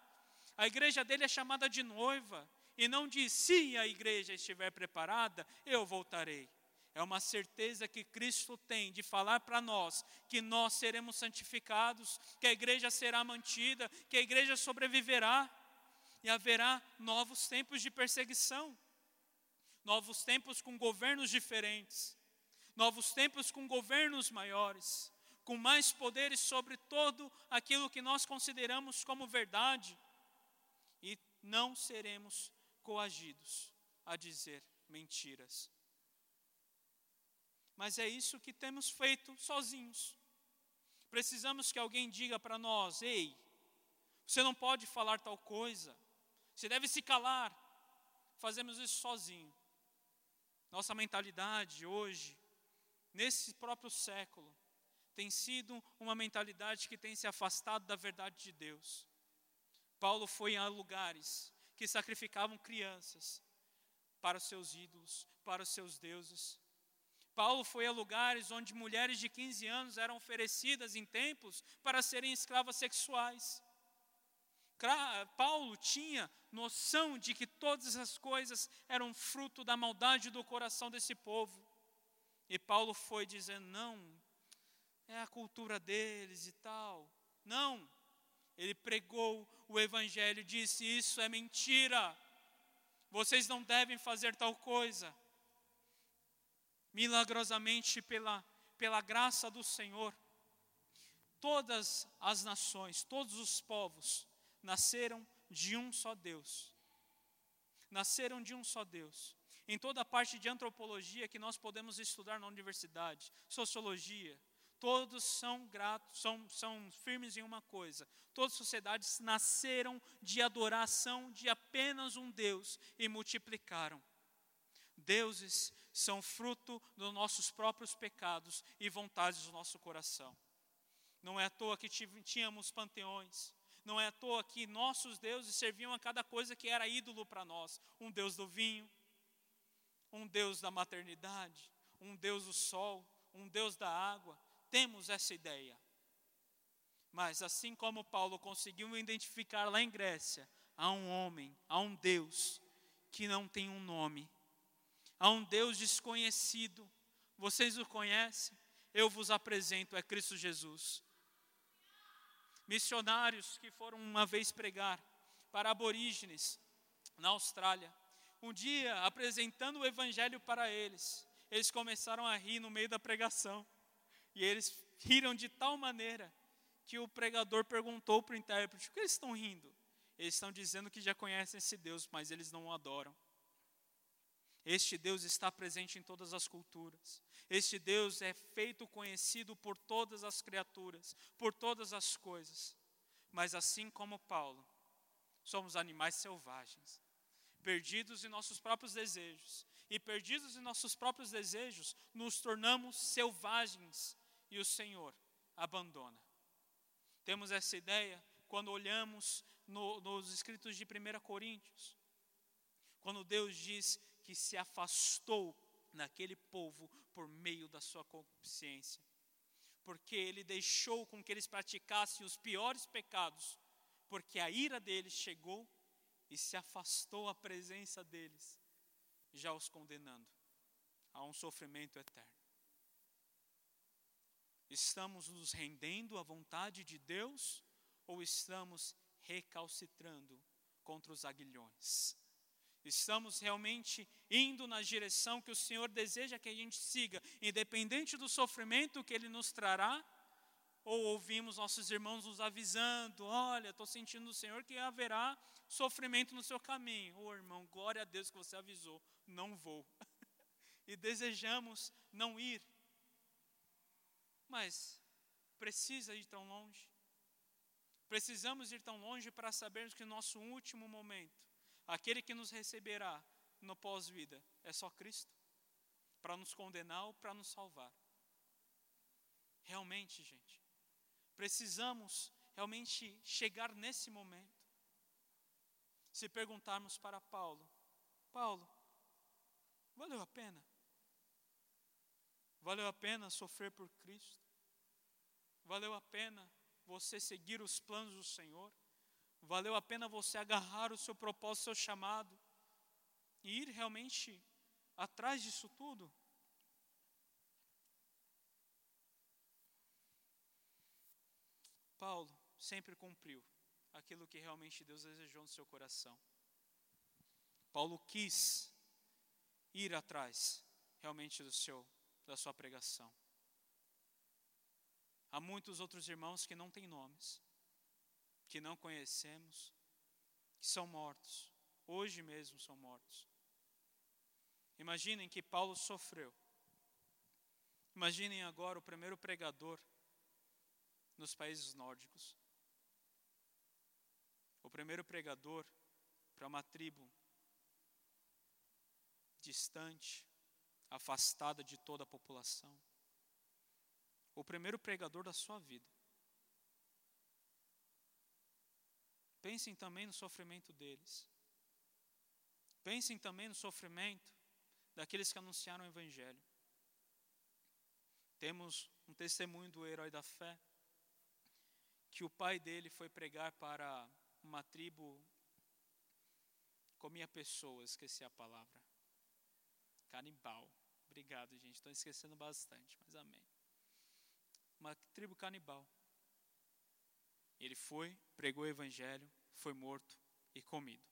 A igreja dele é chamada de noiva, e não diz: se a igreja estiver preparada, eu voltarei. É uma certeza que Cristo tem de falar para nós que nós seremos santificados, que a igreja será mantida, que a igreja sobreviverá e haverá novos tempos de perseguição, novos tempos com governos diferentes, novos tempos com governos maiores, com mais poderes sobre todo aquilo que nós consideramos como verdade, e não seremos coagidos a dizer mentiras. Mas é isso que temos feito sozinhos. Precisamos que alguém diga para nós: ei, você não pode falar tal coisa, você deve se calar. Fazemos isso sozinho. Nossa mentalidade hoje nesse próprio século, tem sido uma mentalidade que tem se afastado da verdade de Deus. Paulo foi a lugares que sacrificavam crianças para os seus ídolos, para os seus deuses. Paulo foi a lugares onde mulheres de 15 anos eram oferecidas em templos para serem escravas sexuais. Paulo tinha noção de que todas essas coisas eram fruto da maldade do coração desse povo. E Paulo foi dizendo: não, é a cultura deles e tal. Não, ele pregou o Evangelho, disse: isso é mentira, vocês não devem fazer tal coisa. Milagrosamente, pela, pela graça do Senhor, todas as nações, todos os povos, nasceram de um só Deus. Nasceram de um só Deus em toda a parte de antropologia que nós podemos estudar na universidade, sociologia, todos são gratos, são, são firmes em uma coisa: todas as sociedades nasceram de adoração de apenas um Deus e multiplicaram. Deuses são fruto dos nossos próprios pecados e vontades do nosso coração. Não é à toa que tínhamos panteões, não é à toa que nossos deuses serviam a cada coisa que era ídolo para nós: um Deus do vinho, um Deus da maternidade, um Deus do sol, um Deus da água. Temos essa ideia. Mas assim como Paulo conseguiu identificar lá em Grécia, há um homem, há um Deus que não tem um nome, há um Deus desconhecido. Vocês o conhecem? Eu vos apresento, é Cristo Jesus. Missionários que foram uma vez pregar para aborígenes na Austrália, um dia, apresentando o evangelho para eles, eles começaram a rir no meio da pregação. E eles riram de tal maneira que o pregador perguntou para o intérprete: por que eles estão rindo? Eles estão dizendo que já conhecem esse Deus, mas eles não o adoram. Este Deus está presente em todas as culturas. Este Deus é feito conhecido por todas as criaturas, por todas as coisas. Mas assim como Paulo, somos animais selvagens perdidos em nossos próprios desejos. E perdidos em nossos próprios desejos, nos tornamos selvagens e o Senhor abandona. Temos essa ideia quando olhamos no, nos escritos de 1 Coríntios, quando Deus diz que se afastou naquele povo por meio da sua consciência, porque ele deixou com que eles praticassem os piores pecados, porque a ira deles chegou e se afastou a presença deles, já os condenando a um sofrimento eterno. Estamos nos rendendo à vontade de Deus ou estamos recalcitrando contra os aguilhões. Estamos realmente indo na direção que o Senhor deseja que a gente siga, independente do sofrimento que Ele nos trará, ou ouvimos nossos irmãos nos avisando: olha, estou sentindo no Senhor que haverá sofrimento no seu caminho. Ô oh, irmão, glória a Deus que você avisou, não vou. (laughs) e desejamos não ir. Mas precisa ir tão longe? Precisamos ir tão longe para sabermos que nosso último momento, aquele que nos receberá no pós-vida, é só Cristo? Para nos condenar ou para nos salvar? Realmente, gente, precisamos realmente chegar nesse momento. Se perguntarmos para Paulo, Paulo, valeu a pena? Valeu a pena sofrer por Cristo? Valeu a pena você seguir os planos do Senhor? Valeu a pena você agarrar o seu propósito, o seu chamado e ir realmente atrás disso tudo? Paulo sempre cumpriu aquilo que realmente Deus desejou no seu coração. Paulo quis ir atrás realmente do seu da sua pregação. Há muitos outros irmãos que não têm nomes, que não conhecemos, que são mortos, hoje mesmo são mortos. Imaginem que Paulo sofreu. Imaginem agora o primeiro pregador nos países nórdicos. O primeiro pregador para uma tribo distante, afastada de toda a população. O primeiro pregador da sua vida. Pensem também no sofrimento deles. Pensem também no sofrimento daqueles que anunciaram o Evangelho. Temos um testemunho do herói da fé, que o pai dele foi pregar para uma tribo, comia pessoas, esqueci a palavra, canibal. Obrigado, gente. Estou esquecendo bastante, mas amém. Uma tribo canibal. Ele foi, pregou o evangelho, foi morto e comido.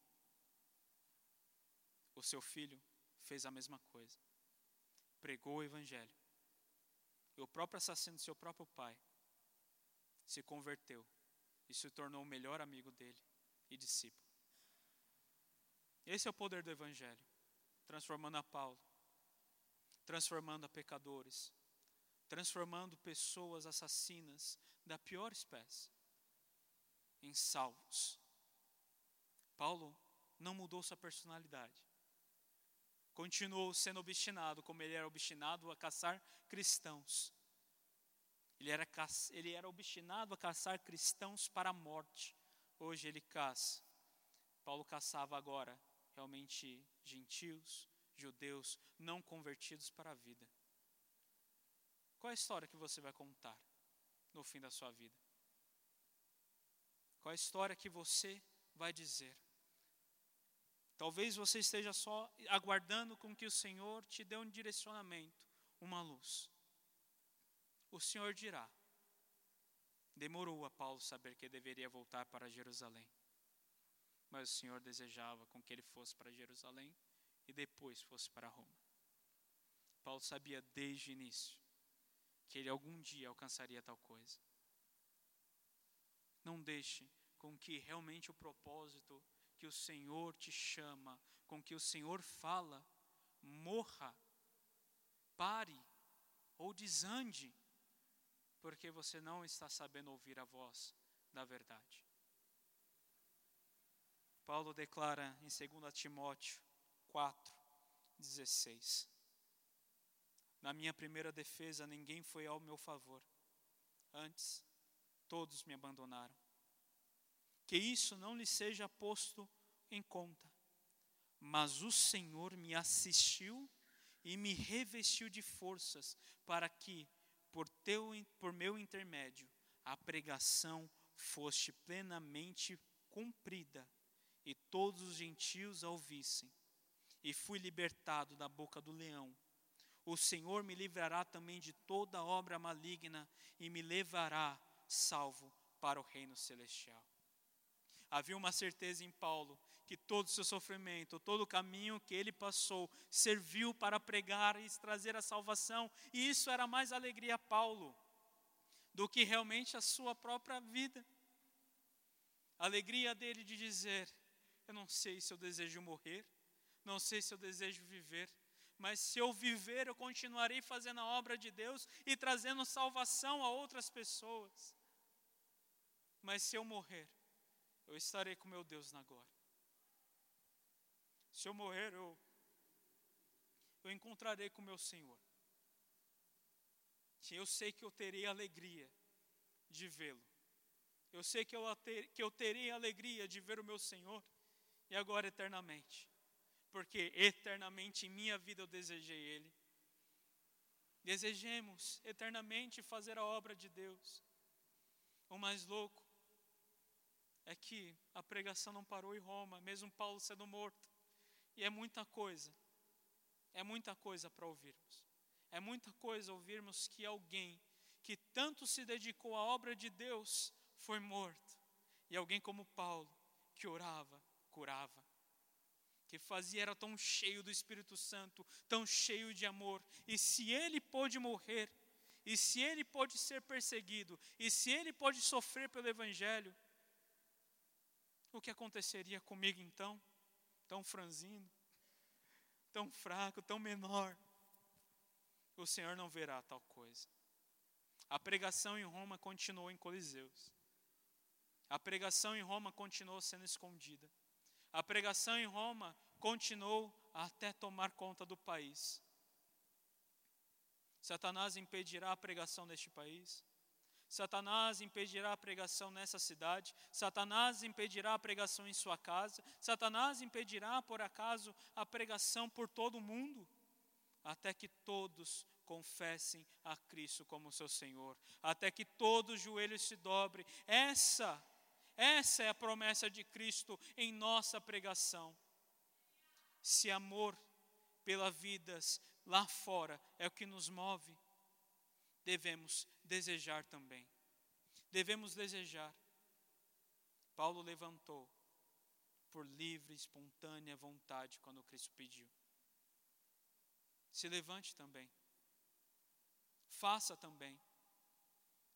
O seu filho fez a mesma coisa. Pregou o evangelho. E o próprio assassino do seu próprio pai se converteu e se tornou o melhor amigo dele e discípulo. Esse é o poder do evangelho, transformando a Paulo transformando a pecadores, transformando pessoas assassinas da pior espécie em salvos. Paulo não mudou sua personalidade. Continuou sendo obstinado, como ele era obstinado a caçar cristãos. Ele era, ele era obstinado a caçar cristãos para a morte. Hoje ele caça. Paulo caçava agora realmente gentios, judeus não convertidos para a vida. Qual é a história que você vai contar no fim da sua vida? Qual é a história que você vai dizer? Talvez você esteja só aguardando com que o Senhor te dê um direcionamento, uma luz. O Senhor dirá. Demorou a Paulo saber que deveria voltar para Jerusalém. Mas o Senhor desejava com que ele fosse para Jerusalém e depois fosse para Roma. Paulo sabia desde o início que ele algum dia alcançaria tal coisa. Não deixe com que realmente o propósito que o Senhor te chama, com que o Senhor fala, morra, pare ou desande, porque você não está sabendo ouvir a voz da verdade. Paulo declara em 2 Timóteo 4, 16. Na minha primeira defesa, ninguém foi ao meu favor. Antes, todos me abandonaram. Que isso não lhe seja posto em conta. Mas o Senhor me assistiu e me revestiu de forças para que, por, teu, por meu intermédio, a pregação fosse plenamente cumprida e todos os gentios a ouvissem e fui libertado da boca do leão. O Senhor me livrará também de toda obra maligna e me levará salvo para o reino celestial. Havia uma certeza em Paulo que todo o seu sofrimento, todo o caminho que ele passou, serviu para pregar e trazer a salvação, e isso era mais alegria a Paulo do que realmente a sua própria vida. A alegria dele de dizer: Eu não sei se eu desejo morrer, não sei se eu desejo viver, mas se eu viver, eu continuarei fazendo a obra de Deus e trazendo salvação a outras pessoas. Mas se eu morrer, eu estarei com meu Deus na glória. Se eu morrer, eu, eu encontrarei com meu Senhor. Eu sei que eu terei alegria de vê-lo. Eu sei que eu, que eu terei alegria de ver o meu Senhor e agora eternamente. Porque eternamente em minha vida eu desejei Ele. Desejemos eternamente fazer a obra de Deus. O mais louco é que a pregação não parou em Roma, mesmo Paulo sendo morto. E é muita coisa, é muita coisa para ouvirmos. É muita coisa ouvirmos que alguém que tanto se dedicou à obra de Deus foi morto. E alguém como Paulo, que orava, curava, que fazia, era tão cheio do Espírito Santo, tão cheio de amor. E se ele pôde morrer, e se ele pode ser perseguido, e se ele pode sofrer pelo Evangelho, o que aconteceria comigo então? Tão franzino, tão fraco, tão menor. O Senhor não verá tal coisa. A pregação em Roma continuou em Coliseus. A pregação em Roma continuou sendo escondida. A pregação em Roma continuou até tomar conta do país. Satanás impedirá a pregação neste país. Satanás impedirá a pregação nessa cidade, Satanás impedirá a pregação em sua casa, Satanás impedirá, por acaso, a pregação por todo o mundo, até que todos confessem a Cristo como seu Senhor, até que todo joelho se dobre. Essa, essa é a promessa de Cristo em nossa pregação. Se amor pela vidas lá fora é o que nos move, devemos desejar também. Devemos desejar. Paulo levantou por livre, espontânea vontade quando Cristo pediu. Se levante também. Faça também.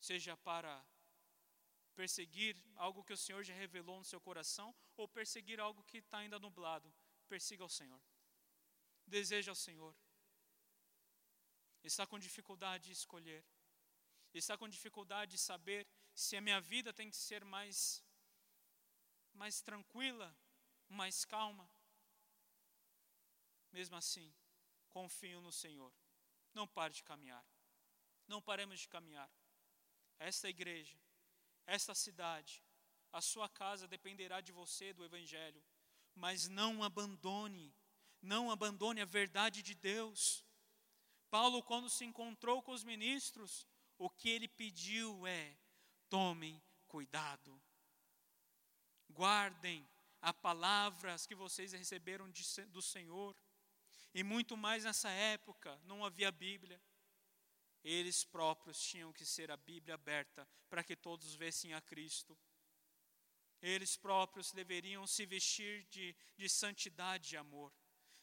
Seja para perseguir algo que o Senhor já revelou no seu coração ou perseguir algo que está ainda nublado. Persiga ao Senhor. Deseja ao Senhor está com dificuldade de escolher, está com dificuldade de saber se a minha vida tem que ser mais, mais tranquila, mais calma. Mesmo assim, confio no Senhor. Não pare de caminhar. Não paremos de caminhar. Esta igreja, esta cidade, a sua casa dependerá de você, do Evangelho. Mas não abandone, não abandone a verdade de Deus. Paulo, quando se encontrou com os ministros, o que ele pediu é: tomem cuidado, guardem as palavras que vocês receberam de, do Senhor. E muito mais nessa época, não havia Bíblia. Eles próprios tinham que ser a Bíblia aberta para que todos vissem a Cristo. Eles próprios deveriam se vestir de, de santidade e amor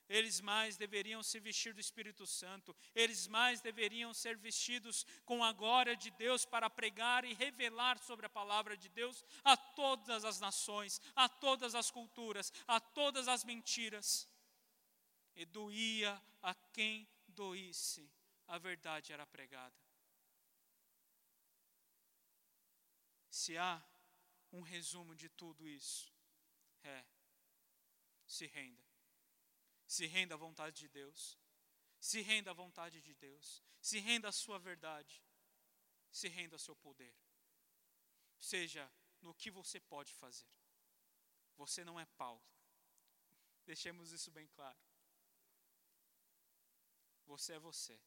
eles mais deveriam se vestir do Espírito Santo, eles mais deveriam ser vestidos com a glória de Deus para pregar e revelar sobre a palavra de Deus a todas as nações, a todas as culturas, a todas as mentiras. E doía a quem doísse, a verdade era pregada. Se há um resumo de tudo isso, é: se renda se renda à vontade de Deus. Se renda à vontade de Deus. Se renda à sua verdade. Se renda ao seu poder. Seja no que você pode fazer. Você não é Paulo. Deixemos isso bem claro. Você é você.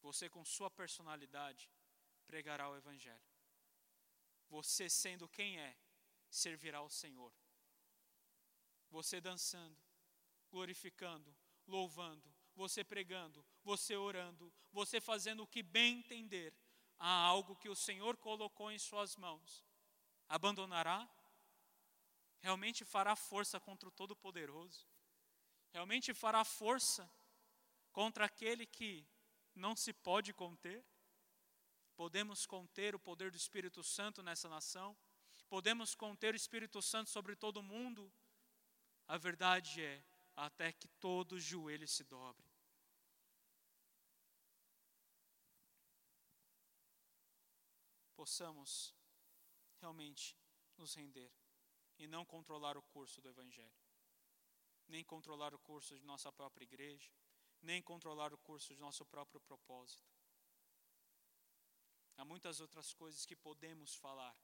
Você, com sua personalidade, pregará o Evangelho. Você, sendo quem é, servirá ao Senhor você dançando, glorificando, louvando, você pregando, você orando, você fazendo o que bem entender, há algo que o Senhor colocou em suas mãos. abandonará? Realmente fará força contra o Todo-Poderoso? Realmente fará força contra aquele que não se pode conter? Podemos conter o poder do Espírito Santo nessa nação? Podemos conter o Espírito Santo sobre todo mundo? A verdade é, até que todo joelho se dobre. Possamos realmente nos render e não controlar o curso do Evangelho, nem controlar o curso de nossa própria igreja, nem controlar o curso de nosso próprio propósito. Há muitas outras coisas que podemos falar,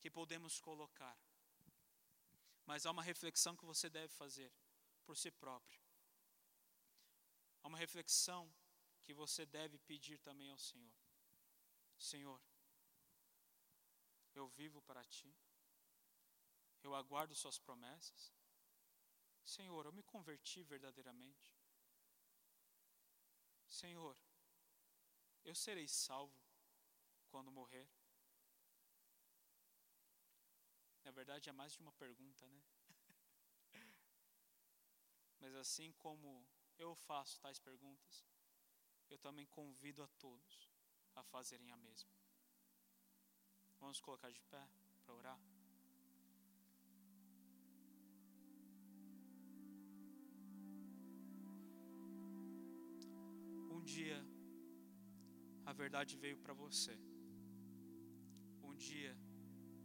que podemos colocar, mas há uma reflexão que você deve fazer por si próprio. Há uma reflexão que você deve pedir também ao Senhor. Senhor, eu vivo para ti, eu aguardo Suas promessas. Senhor, eu me converti verdadeiramente. Senhor, eu serei salvo quando morrer. Na verdade, é mais de uma pergunta, né? (laughs) Mas assim como eu faço tais perguntas, eu também convido a todos a fazerem a mesma. Vamos colocar de pé para orar? Um dia, a verdade veio para você. Um dia,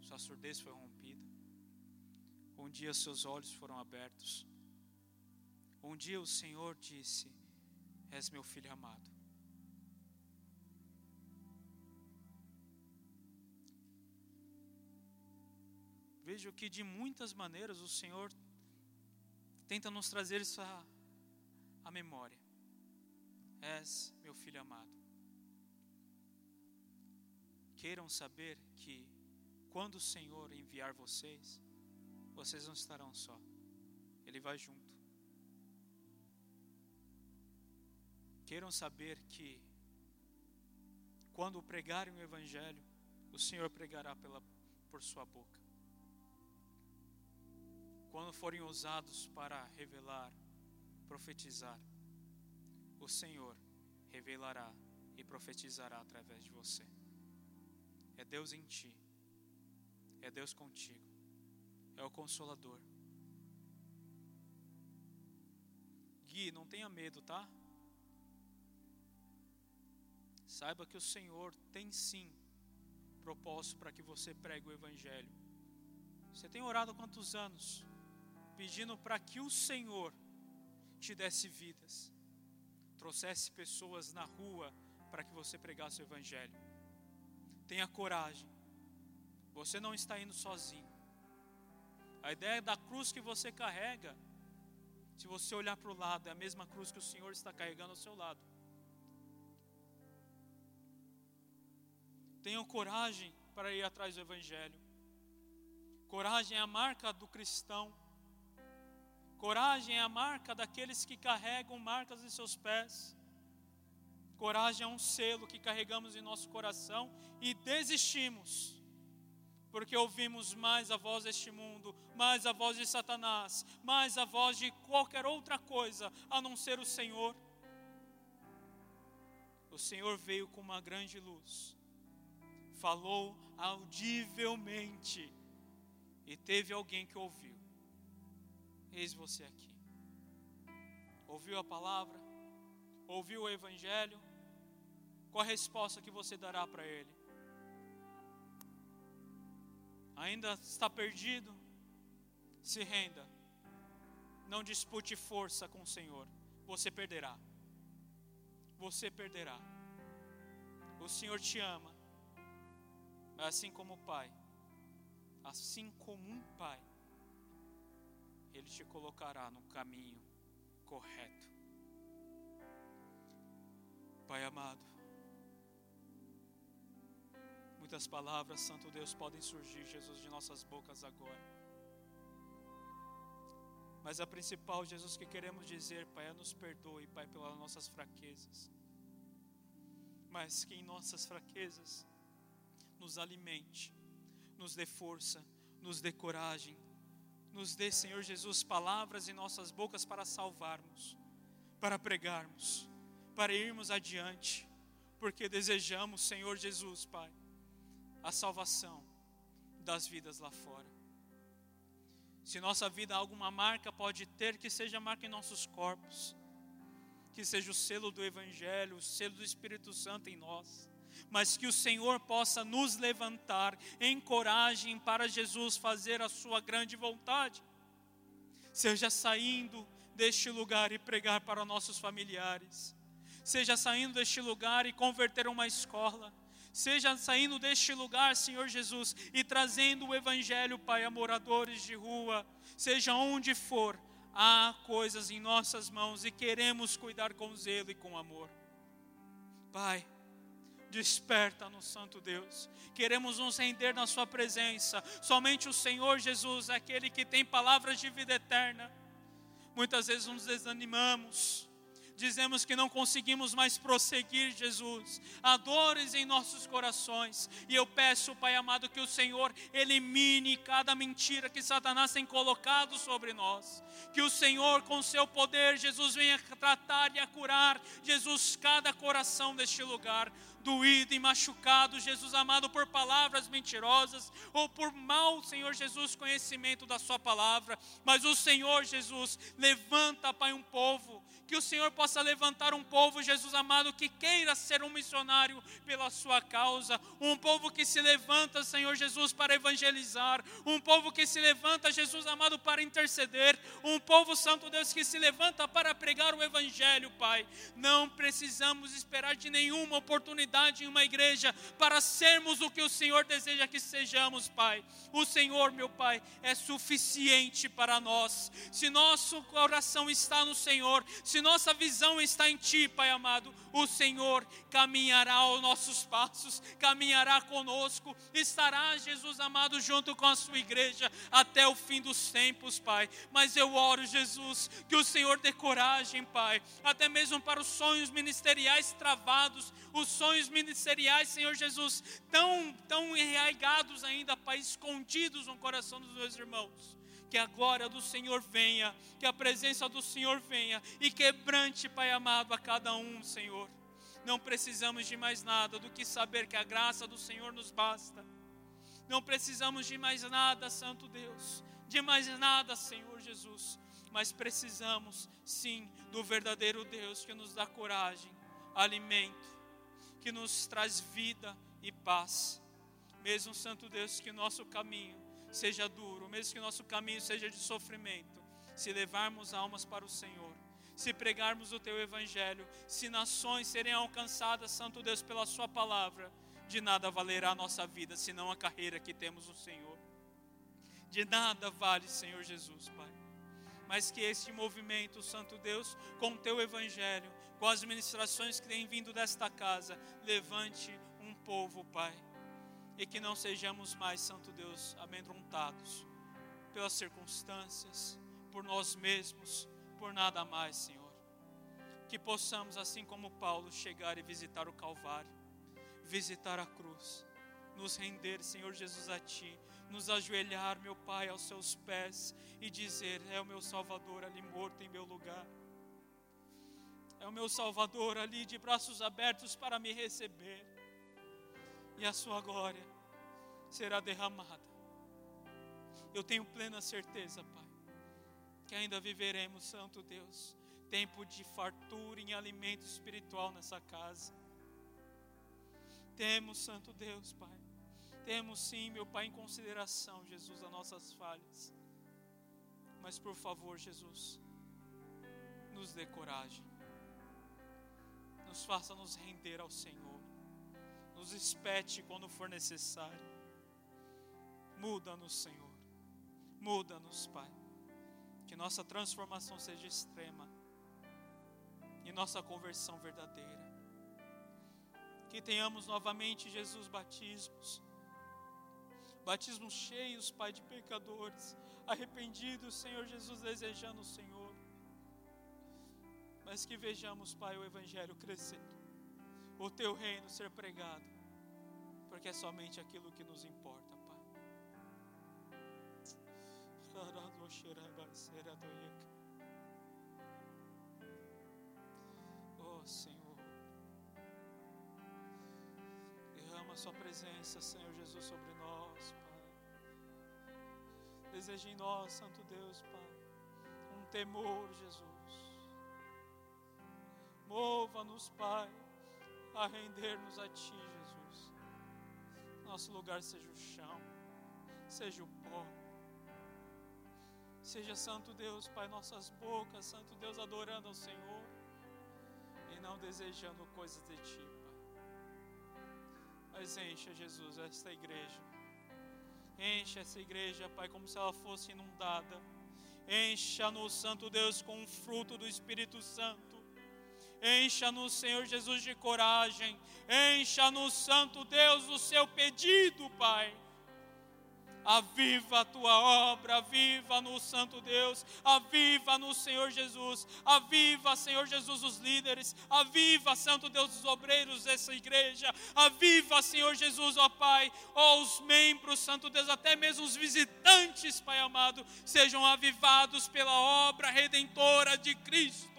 sua surdez foi rompida. Um dia, seus olhos foram abertos. Um dia, o Senhor disse: És meu filho amado. Vejo que de muitas maneiras o Senhor tenta nos trazer isso à, memória. És meu filho amado. Queiram saber que quando o Senhor enviar vocês, vocês não estarão só. Ele vai junto. Queiram saber que quando pregarem o evangelho, o Senhor pregará pela por sua boca quando forem usados para revelar, profetizar, o Senhor revelará e profetizará através de você. É Deus em ti, é Deus contigo, é o Consolador. Gui, não tenha medo, tá? Saiba que o Senhor tem sim propósito para que você pregue o Evangelho. Você tem orado há quantos anos? pedindo para que o Senhor te desse vidas, trouxesse pessoas na rua para que você pregasse o Evangelho. Tenha coragem, você não está indo sozinho. A ideia da cruz que você carrega, se você olhar para o lado, é a mesma cruz que o Senhor está carregando ao seu lado. Tenham coragem para ir atrás do Evangelho. Coragem é a marca do cristão. Coragem é a marca daqueles que carregam marcas em seus pés. Coragem é um selo que carregamos em nosso coração e desistimos, porque ouvimos mais a voz deste mundo, mais a voz de Satanás, mais a voz de qualquer outra coisa a não ser o Senhor. O Senhor veio com uma grande luz, falou audivelmente, e teve alguém que ouviu. Eis você aqui. Ouviu a palavra? Ouviu o Evangelho? Qual a resposta que você dará para ele? Ainda está perdido? Se renda. Não dispute força com o Senhor. Você perderá. Você perderá. O Senhor te ama. Assim como o Pai. Assim como um Pai ele te colocará no caminho correto. Pai amado, muitas palavras, Santo Deus, podem surgir, Jesus, de nossas bocas agora. Mas a principal, Jesus, que queremos dizer, Pai, é nos perdoe, Pai, pelas nossas fraquezas. Mas que em nossas fraquezas nos alimente, nos dê força, nos dê coragem, nos dê, Senhor Jesus, palavras em nossas bocas para salvarmos, para pregarmos, para irmos adiante, porque desejamos, Senhor Jesus, Pai, a salvação das vidas lá fora. Se nossa vida alguma marca pode ter, que seja marca em nossos corpos, que seja o selo do Evangelho, o selo do Espírito Santo em nós, mas que o Senhor possa nos levantar em coragem para Jesus fazer a Sua grande vontade, seja saindo deste lugar e pregar para nossos familiares, seja saindo deste lugar e converter uma escola, seja saindo deste lugar, Senhor Jesus, e trazendo o Evangelho, Pai, a moradores de rua, seja onde for, há coisas em nossas mãos e queremos cuidar com zelo e com amor. Pai, desperta-nos, Santo Deus. Queremos nos render na Sua presença. Somente o Senhor Jesus é aquele que tem palavras de vida eterna. Muitas vezes nos desanimamos dizemos que não conseguimos mais prosseguir, Jesus. Há dores em nossos corações. E eu peço, Pai amado, que o Senhor elimine cada mentira que Satanás tem colocado sobre nós. Que o Senhor, com seu poder, Jesus, venha tratar e a curar, Jesus, cada coração deste lugar doído e machucado, Jesus amado, por palavras mentirosas ou por mal, Senhor Jesus, conhecimento da Sua palavra. Mas o Senhor Jesus levanta, Pai, um povo que o Senhor possa levantar um povo, Jesus amado, que queira ser um missionário pela sua causa, um povo que se levanta, Senhor Jesus, para evangelizar, um povo que se levanta, Jesus amado, para interceder, um povo, Santo Deus, que se levanta para pregar o Evangelho, Pai. Não precisamos esperar de nenhuma oportunidade em uma igreja para sermos o que o Senhor deseja que sejamos, Pai. O Senhor, meu Pai, é suficiente para nós. Se nosso coração está no Senhor, se se nossa visão está em Ti, Pai amado, o Senhor caminhará aos nossos passos, caminhará conosco, estará, Jesus amado, junto com a Sua igreja até o fim dos tempos, Pai. Mas eu oro, Jesus, que o Senhor dê coragem, Pai, até mesmo para os sonhos ministeriais travados, os sonhos ministeriais, Senhor Jesus, tão, tão enraigados ainda, Pai, escondidos no coração dos meus irmãos que a glória do Senhor venha, que a presença do Senhor venha e quebrante, Pai amado, a cada um, Senhor. Não precisamos de mais nada do que saber que a graça do Senhor nos basta. Não precisamos de mais nada, Santo Deus, de mais nada, Senhor Jesus, mas precisamos sim do verdadeiro Deus que nos dá coragem, alimento, que nos traz vida e paz. Mesmo, Santo Deus, que nosso caminho seja duro, mesmo que nosso caminho seja de sofrimento, se levarmos almas para o Senhor, se pregarmos o teu evangelho, se nações serem alcançadas, Santo Deus, pela Sua palavra, de nada valerá a nossa vida, senão a carreira que temos no Senhor. De nada vale, Senhor Jesus, Pai. Mas que este movimento, Santo Deus, com o teu evangelho, com as ministrações que têm vindo desta casa, levante um povo, Pai e que não sejamos mais, Santo Deus, amedrontados pelas circunstâncias, por nós mesmos, por nada mais, Senhor. Que possamos, assim como Paulo, chegar e visitar o Calvário, visitar a cruz, nos render, Senhor Jesus, a Ti, nos ajoelhar, meu Pai, aos Seus pés e dizer: É o meu Salvador ali morto em meu lugar. É o meu Salvador ali de braços abertos para me receber e a sua glória será derramada. Eu tenho plena certeza, Pai, que ainda viveremos, Santo Deus, tempo de fartura em alimento espiritual nessa casa. Temos, Santo Deus, Pai, temos sim, meu Pai, em consideração, Jesus, as nossas falhas. Mas por favor, Jesus, nos dê coragem, nos faça nos render ao Senhor nos espete quando for necessário. Muda-nos, Senhor. Muda-nos, Pai. Que nossa transformação seja extrema e nossa conversão verdadeira. Que tenhamos novamente, Jesus, batismos. Batismos cheios, Pai, de pecadores, arrependidos, Senhor Jesus, desejando o Senhor. Mas que vejamos, Pai, o Evangelho crescendo o teu reino ser pregado, porque é somente aquilo que nos importa, Pai. (laughs) Oh Senhor, derrama a Sua presença, Senhor Jesus, sobre nós, Pai. Deseja em nós, Santo Deus, Pai, um temor, Jesus. Mova-nos, Pai, a render-nos a Ti, Jesus. Nosso lugar seja o chão, seja o pó. Seja Santo Deus, Pai, nossas bocas, Santo Deus, adorando ao Senhor e não desejando coisas de Ti, Pai. Mas encha, Jesus, esta igreja. Encha essa igreja, Pai, como se ela fosse inundada. Encha-nos, Santo Deus, com o fruto do Espírito Santo. Encha-nos, Senhor Jesus, de coragem. Encha-nos, Santo Deus, o seu pedido, Pai Aviva a tua obra, aviva no Santo Deus, aviva no Senhor Jesus, aviva, Senhor Jesus, os líderes, aviva, Santo Deus, os obreiros dessa igreja, aviva, Senhor Jesus, ó Pai, ó os membros, Santo Deus, até mesmo os visitantes, Pai amado, sejam avivados pela obra redentora de Cristo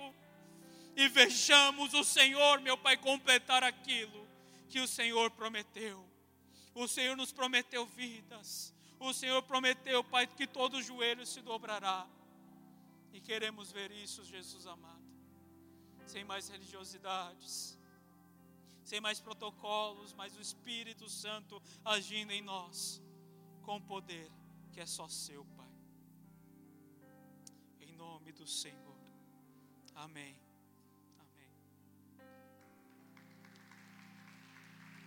e vejamos o Senhor, meu Pai, completar aquilo que o Senhor prometeu. O Senhor nos prometeu vidas. O Senhor prometeu, Pai, que todo joelho se dobrará. E queremos ver isso, Jesus amado. Sem mais religiosidades, sem mais protocolos, mas o Espírito Santo agindo em nós com poder que é só seu, Pai. Em nome do Senhor. Amém.